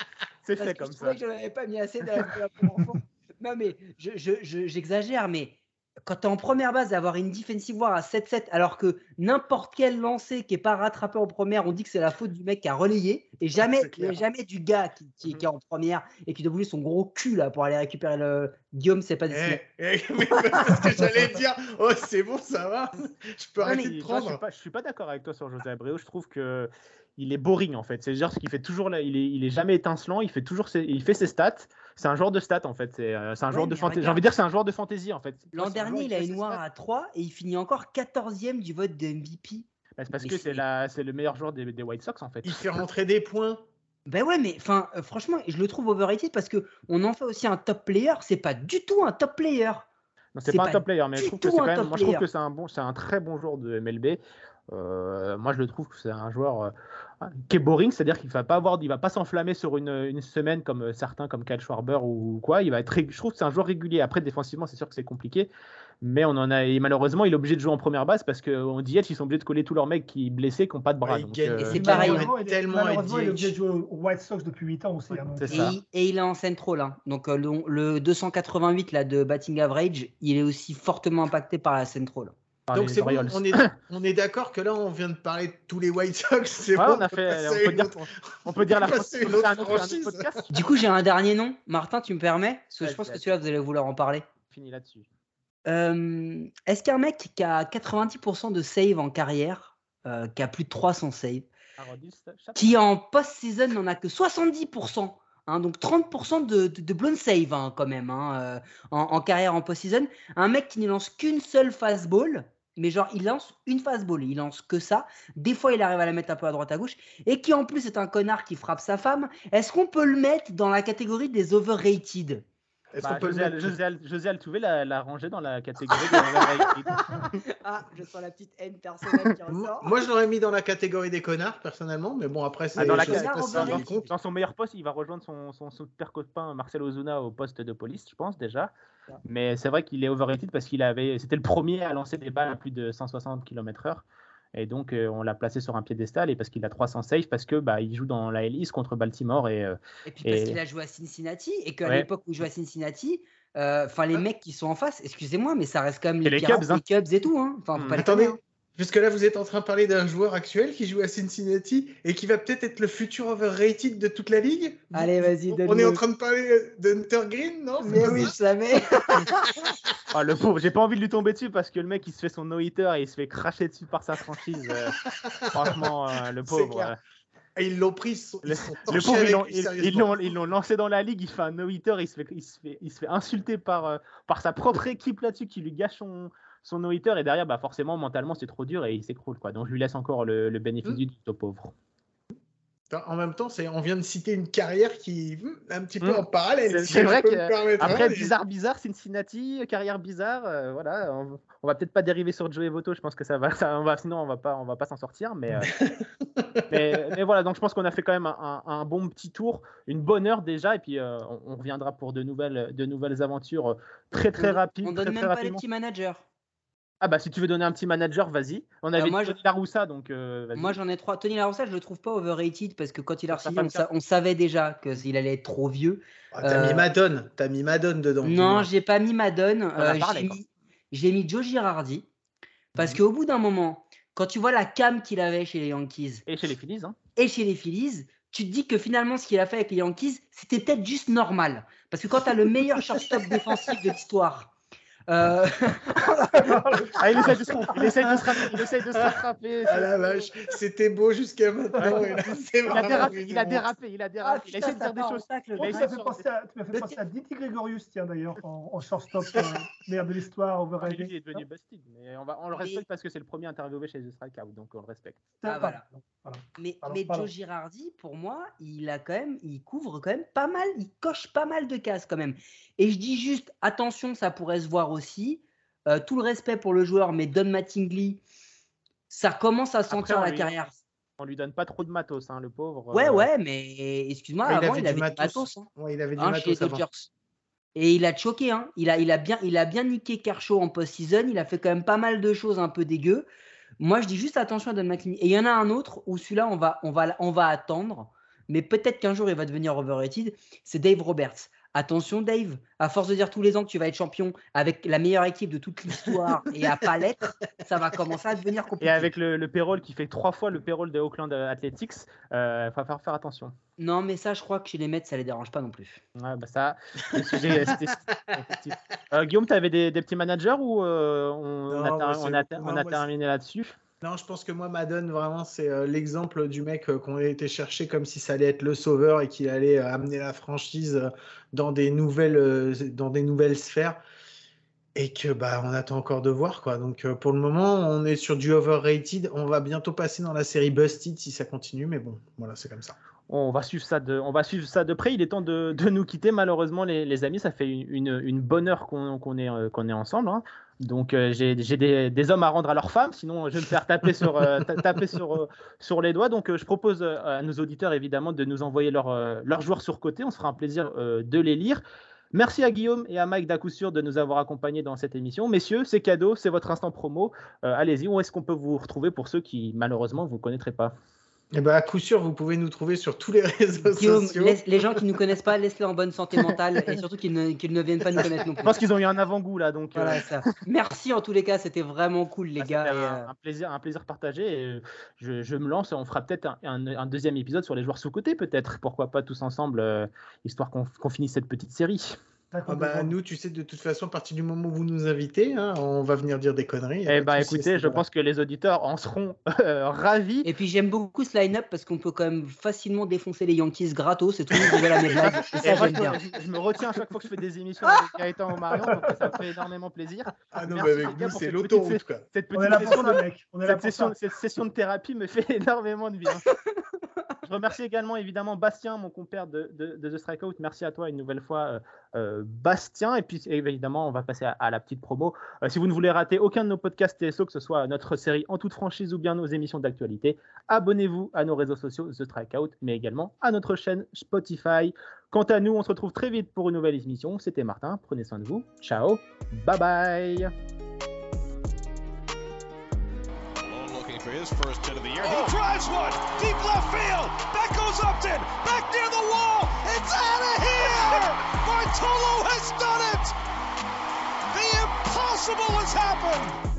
c'est fait comme ça. que je n'avais pas mis assez fois. Non, mais je- je- je- j'exagère, mais quand tu es en première base, avoir une defensive war à 7-7, alors que n'importe quel lancé qui n'est pas rattrapé en première, on dit que c'est la faute du mec qui a relayé, et jamais, c'est clair. jamais du gars qui, qui- qui est en première et qui doit bouger son gros cul là pour aller récupérer le. Guillaume, c'est pas Eh, dessiné. eh, mais parce que j'allais dire, oh c'est bon, ça va, je peux arrêter de Moi, je prendre. suis pas, d'accord avec toi sur José Abreu. Je trouve que il est boring en fait. C'est genre ce qu'il fait toujours là. Il est, il est jamais étincelant. Il fait toujours, ses, il fait ses stats. C'est un joueur de stats en fait. C'est euh, un Ouais, joueur de. J'ai envie de dire c'est un joueur de fantaisie en fait. L'an dernier, il a une noire à 3 et il finit encore 14e du vote de MVP. Bah, c'est parce Mais que c'est- c'est la- c'est le meilleur joueur des, des White Sox en fait. Il fait rentrer des points. Ben ouais, mais enfin, euh, franchement, je le trouve overrated parce que on en fait aussi un top player. C'est pas du tout un top player. Non, c'est pas un top player, mais je trouve que tout c'est un quand même. top Moi, je trouve player. que c'est un bon, c'est un très bon joueur de MLB. Euh, moi, je le trouve que c'est un joueur euh, qui est boring, c'est-à-dire qu'il va pas avoir, il va pas s'enflammer sur une, une semaine comme euh, certains, comme Kyle Schwarber ou quoi. Il va être, je trouve que c'est un joueur régulier. Après, défensivement, c'est sûr que c'est compliqué, mais on en a. Et malheureusement, il est obligé de jouer en première base parce qu'on dit ils sont obligés de coller tous leurs mecs qui blessés, qui n'ont pas de bras. Ouais, donc. Et c'est il pareil, Malheureusement, il est- tellement malheureusement, il est obligé de DH. jouer aux White Sox depuis 8 ans aussi. hein, c'est Et, il- et il est en central. Hein. Donc le, le 288 là, de batting average, il est aussi fortement impacté par la central. Donc c'est bon, on est, on est d'accord que là on vient de parler de tous les White Sox. C'est Ouais, bon, on a peut fait, on peut une dire, on peut dire la franchise. podcast. Du coup, j'ai un dernier nom. Martin, tu me permets? Parce que je pense que celui-là, vous allez vouloir en parler. Fini là-dessus. Euh, Est-ce qu'un mec qui a 90% de save en carrière, euh, qui a plus de 300 saves, qui en post-season n'en a que 70%, hein, donc 30% de, de, de blown save hein, quand même hein, euh, en, en carrière en post-season. Un mec qui ne lance qu'une seule fastball, mais genre il lance une fastball, il lance que ça. Des fois il arrive à la mettre un peu à droite à gauche, et qui en plus est un connard qui frappe sa femme. Est-ce qu'on peut le mettre dans la catégorie des overrated? Est-ce Bah, qu'on peut le José, Al- mettre José, Al- José Altuve l'a, l'a rangé dans la catégorie de. Ah, je sens la petite haine personnelle qui Moi, moi, je l'aurais mis dans la catégorie des connards personnellement, mais bon après c'est Ah, dans la compte. Dans son meilleur poste, il va rejoindre son, son super copain Marcel Ozuna au poste de police, je pense déjà. Mais c'est vrai qu'il est overrated parce qu'il avait, c'était le premier à lancer des balles à plus de 160 km/h. Et donc, euh, on l'a placé sur un piédestal et parce qu'il a 300 saves, parce que bah, il joue dans la Elise contre Baltimore. Et, euh, Et puis parce Et- qu'il a joué à Cincinnati et qu'à Ouais. l'époque où il jouait à Cincinnati, euh, enfin les mecs qui sont en face, excusez-moi, mais ça reste quand même les, les Pirates, Cubs, hein. les Cubs et tout. Hein. Hmm. pas Attendez, connaître, puisque là vous êtes en train de parler d'un joueur actuel qui joue à Cincinnati et qui va peut-être être le futur overrated de toute la ligue. Allez, vas-y, On est en train de parler d'Hunter Green, non Mais oui, je savais. ah, le pauvre, j'ai pas envie de lui tomber dessus parce que le mec il se fait son no-hitter et il se fait cracher dessus par sa franchise. euh, franchement, euh, le pauvre. euh, Et ils l'ont pris, ils sont, Le- Le pauvre, ils l'ont, lui, ils- ils sérieusement. l'ont- ils l'ont lancé dans la ligue, il fait un no-hitter, il se fait, il se fait, il se fait insulter par, euh, par sa propre équipe là-dessus qui lui gâche son, son no-hitter et derrière, bah, forcément, mentalement, c'est trop dur et il s'écroule. Quoi. Donc je lui laisse encore le, le bénéfice Mm. du doute au pauvre. En même temps, c'est, on vient de citer une carrière qui hmm, un petit peu Mm. en parallèle. C'est- si vrai que, Après, hein, bizarre, bizarre, Cincinnati, carrière bizarre, euh, voilà, on, on va peut-être pas dériver sur Joey Voto, je pense que ça va, ça, on va sinon on va pas, on va pas s'en sortir, mais, euh, mais, mais voilà, donc je pense qu'on a fait quand même un, un- un bon petit tour, une bonne heure déjà, et puis euh, on, on reviendra pour de nouvelles, de nouvelles aventures très très rapides, On donne très même pas les petits managers. Ah bah si tu veux donner un petit manager, vas-y. On avait moi, Tony La Roussa, donc euh. Moi, j'en ai trois. Tony La Rossa, je le trouve pas overrated parce que quand il a signé, on, sa- on savait déjà qu'il allait être trop vieux. Ah, t'as Euh, mis Madone, t'as mis Madone dedans. Non, j'ai pas mis Madone. euh, j'ai mis, Joe Girardi. Parce Mhm. qu'au bout d'un moment, quand tu vois la cam qu'il avait chez les Yankees Et chez les Phillies, hein. et chez les Phillies, tu te dis que finalement, ce qu'il a fait avec les Yankees, c'était peut-être juste normal. Parce que quand tu as le meilleur shortstop défensif de l'histoire, Euh, Ah, il essaie de se, il essaie de se rattraper. Il essaie de se rattraper. Ah la vache, c'était beau jusqu'à maintenant. et là, c'est Il a dérapé, il a dérapé, il a Ah, il a essayé de ça dire des choses. tu m'as fait sur- penser à, tu m'as fait penser à Didi Gregorius, tiens d'ailleurs, en, en shortstop, euh, meilleur de l'histoire, lui, overrated. il est devenu busted, mais on, va, on le respecte parce que c'est le premier interviewé chez The Strikeout, donc on le respecte. Ah, voilà. Voilà. Mais, Pardon, mais pardon. Joe Girardi, pour moi, il a quand même, il couvre quand même pas mal, il coche pas mal de cases quand même. Et je dis juste, attention, ça pourrait se voir aussi. Euh, tout le respect pour le joueur, mais Don Mattingly, ça commence à sentir la lui- carrière. On lui donne pas trop de matos, hein, le pauvre. Ouais, euh, ouais, mais excuse-moi, Ouais, il avant, avait il du avait du matos. matos. hein. Ouais, il avait du hein, chez matos avant. Dodgers. Et il a choqué, hein. il, a, il, a bien, il a bien niqué Kershaw en post-season, il a fait quand même pas mal de choses un peu dégueu. Moi, je dis juste attention à Don McLean. Et il y en a un autre où celui-là, on va, on, va, on va attendre, mais peut-être qu'un jour il va devenir overrated, c'est Dave Roberts. Attention, Dave, à force de dire tous les ans que tu vas être champion avec la meilleure équipe de toute l'histoire et à pas l'être, ça va commencer à devenir compliqué. Et avec le, le payroll qui fait trois fois le payroll des Oakland Athletics, il va falloir faire attention. Non, mais ça, je crois que chez les Mets, ça les dérange pas non plus. Ouais, bah ça, le sujet, c'était- effectivement. Euh, Guillaume, tu avais des, des petits managers ou euh, on, Non, a, on on terminé là-dessus? Non, je pense que moi, Madden, vraiment, c'est euh, l'exemple du mec euh, qu'on a été chercher comme si ça allait être le sauveur et qu'il allait euh, amener la franchise dans des nouvelles, dans des nouvelles sphères. Et que bah on attend encore de voir quoi. Donc pour le moment, on est sur du overrated. On va bientôt passer dans la série Busted si ça continue, mais bon, voilà, c'est comme ça. On va suivre ça de, on va suivre ça de près. Il est temps de, de nous quitter, malheureusement, les, amis. Ça fait une, bonne heure qu'on est, qu'on est ensemble. hein. Donc, euh, j'ai des, hommes à rendre à leurs femmes. Sinon, je vais me faire taper sur, euh, euh, les doigts. Donc, je propose à nos auditeurs, évidemment, de nous envoyer leurs joueurs sur côté. On se fera un plaisir de les lire. Merci à Guillaume et à Mike d'à de nous avoir accompagnés dans cette émission. Messieurs, c'est cadeau, c'est votre instant promo. Allez-y, où est-ce qu'on peut vous retrouver pour ceux qui, malheureusement, vous ne connaîtraient pas? Et bah à coup sûr, vous pouvez nous trouver sur tous les réseaux Guillaume, sociaux. laisse- les gens qui ne nous connaissent pas, laisse-les en bonne santé mentale et surtout qu'ils ne, viennent pas nous connaître non Je plus. pense qu'ils ont eu un avant-goût là. Donc, euh, Voilà, ça. Merci en tous les cas, c'était vraiment cool les Ah, gars. c'était et, un, euh, un plaisir, un plaisir partagé. Et euh, je, je me lance. On fera peut-être un, un- un deuxième épisode sur les joueurs sous côté, peut-être. Pourquoi pas tous ensemble, euh, histoire qu'on qu'on finisse cette petite série. Ah bah, nous, tu sais, de toute façon, à partir du moment où vous nous invitez, hein, on va venir dire des conneries. Eh ben, à écoutez, je pense que les auditeurs en seront euh, ravis. Et puis j'aime beaucoup ce line-up parce qu'on peut quand même facilement défoncer les Yankees gratos et tout le monde mes blagues. Et Et ça moi, j'aime bien. je, je me retiens à chaque fois que je fais des émissions avec Gaëtan ou Marion, donc ça me fait énormément plaisir. Ah non, Merci, mais avec nous, c'est l'autoroute. Cette petite de- mec. On cette cette session de thérapie me fait énormément de bien. Remercie également évidemment Bastien, mon compère de, de, de The Strikeout. Merci à toi une nouvelle fois, euh, euh, Bastien. Et puis évidemment, on va passer à, à la petite promo. Euh, si vous ne voulez rater aucun de nos podcasts TSO, que ce soit notre série en toute franchise ou bien nos émissions d'actualité, abonnez-vous à nos réseaux sociaux The Strikeout, mais également à notre chaîne Spotify. Quant à nous, on se retrouve très vite pour une nouvelle émission. C'était Martin. Prenez soin de vous. Ciao. Bye bye. For his first hit of the year. He drives one deep left field. Back goes Upton. Back near the wall. It's out of here. Bartolo has done it. The impossible has happened.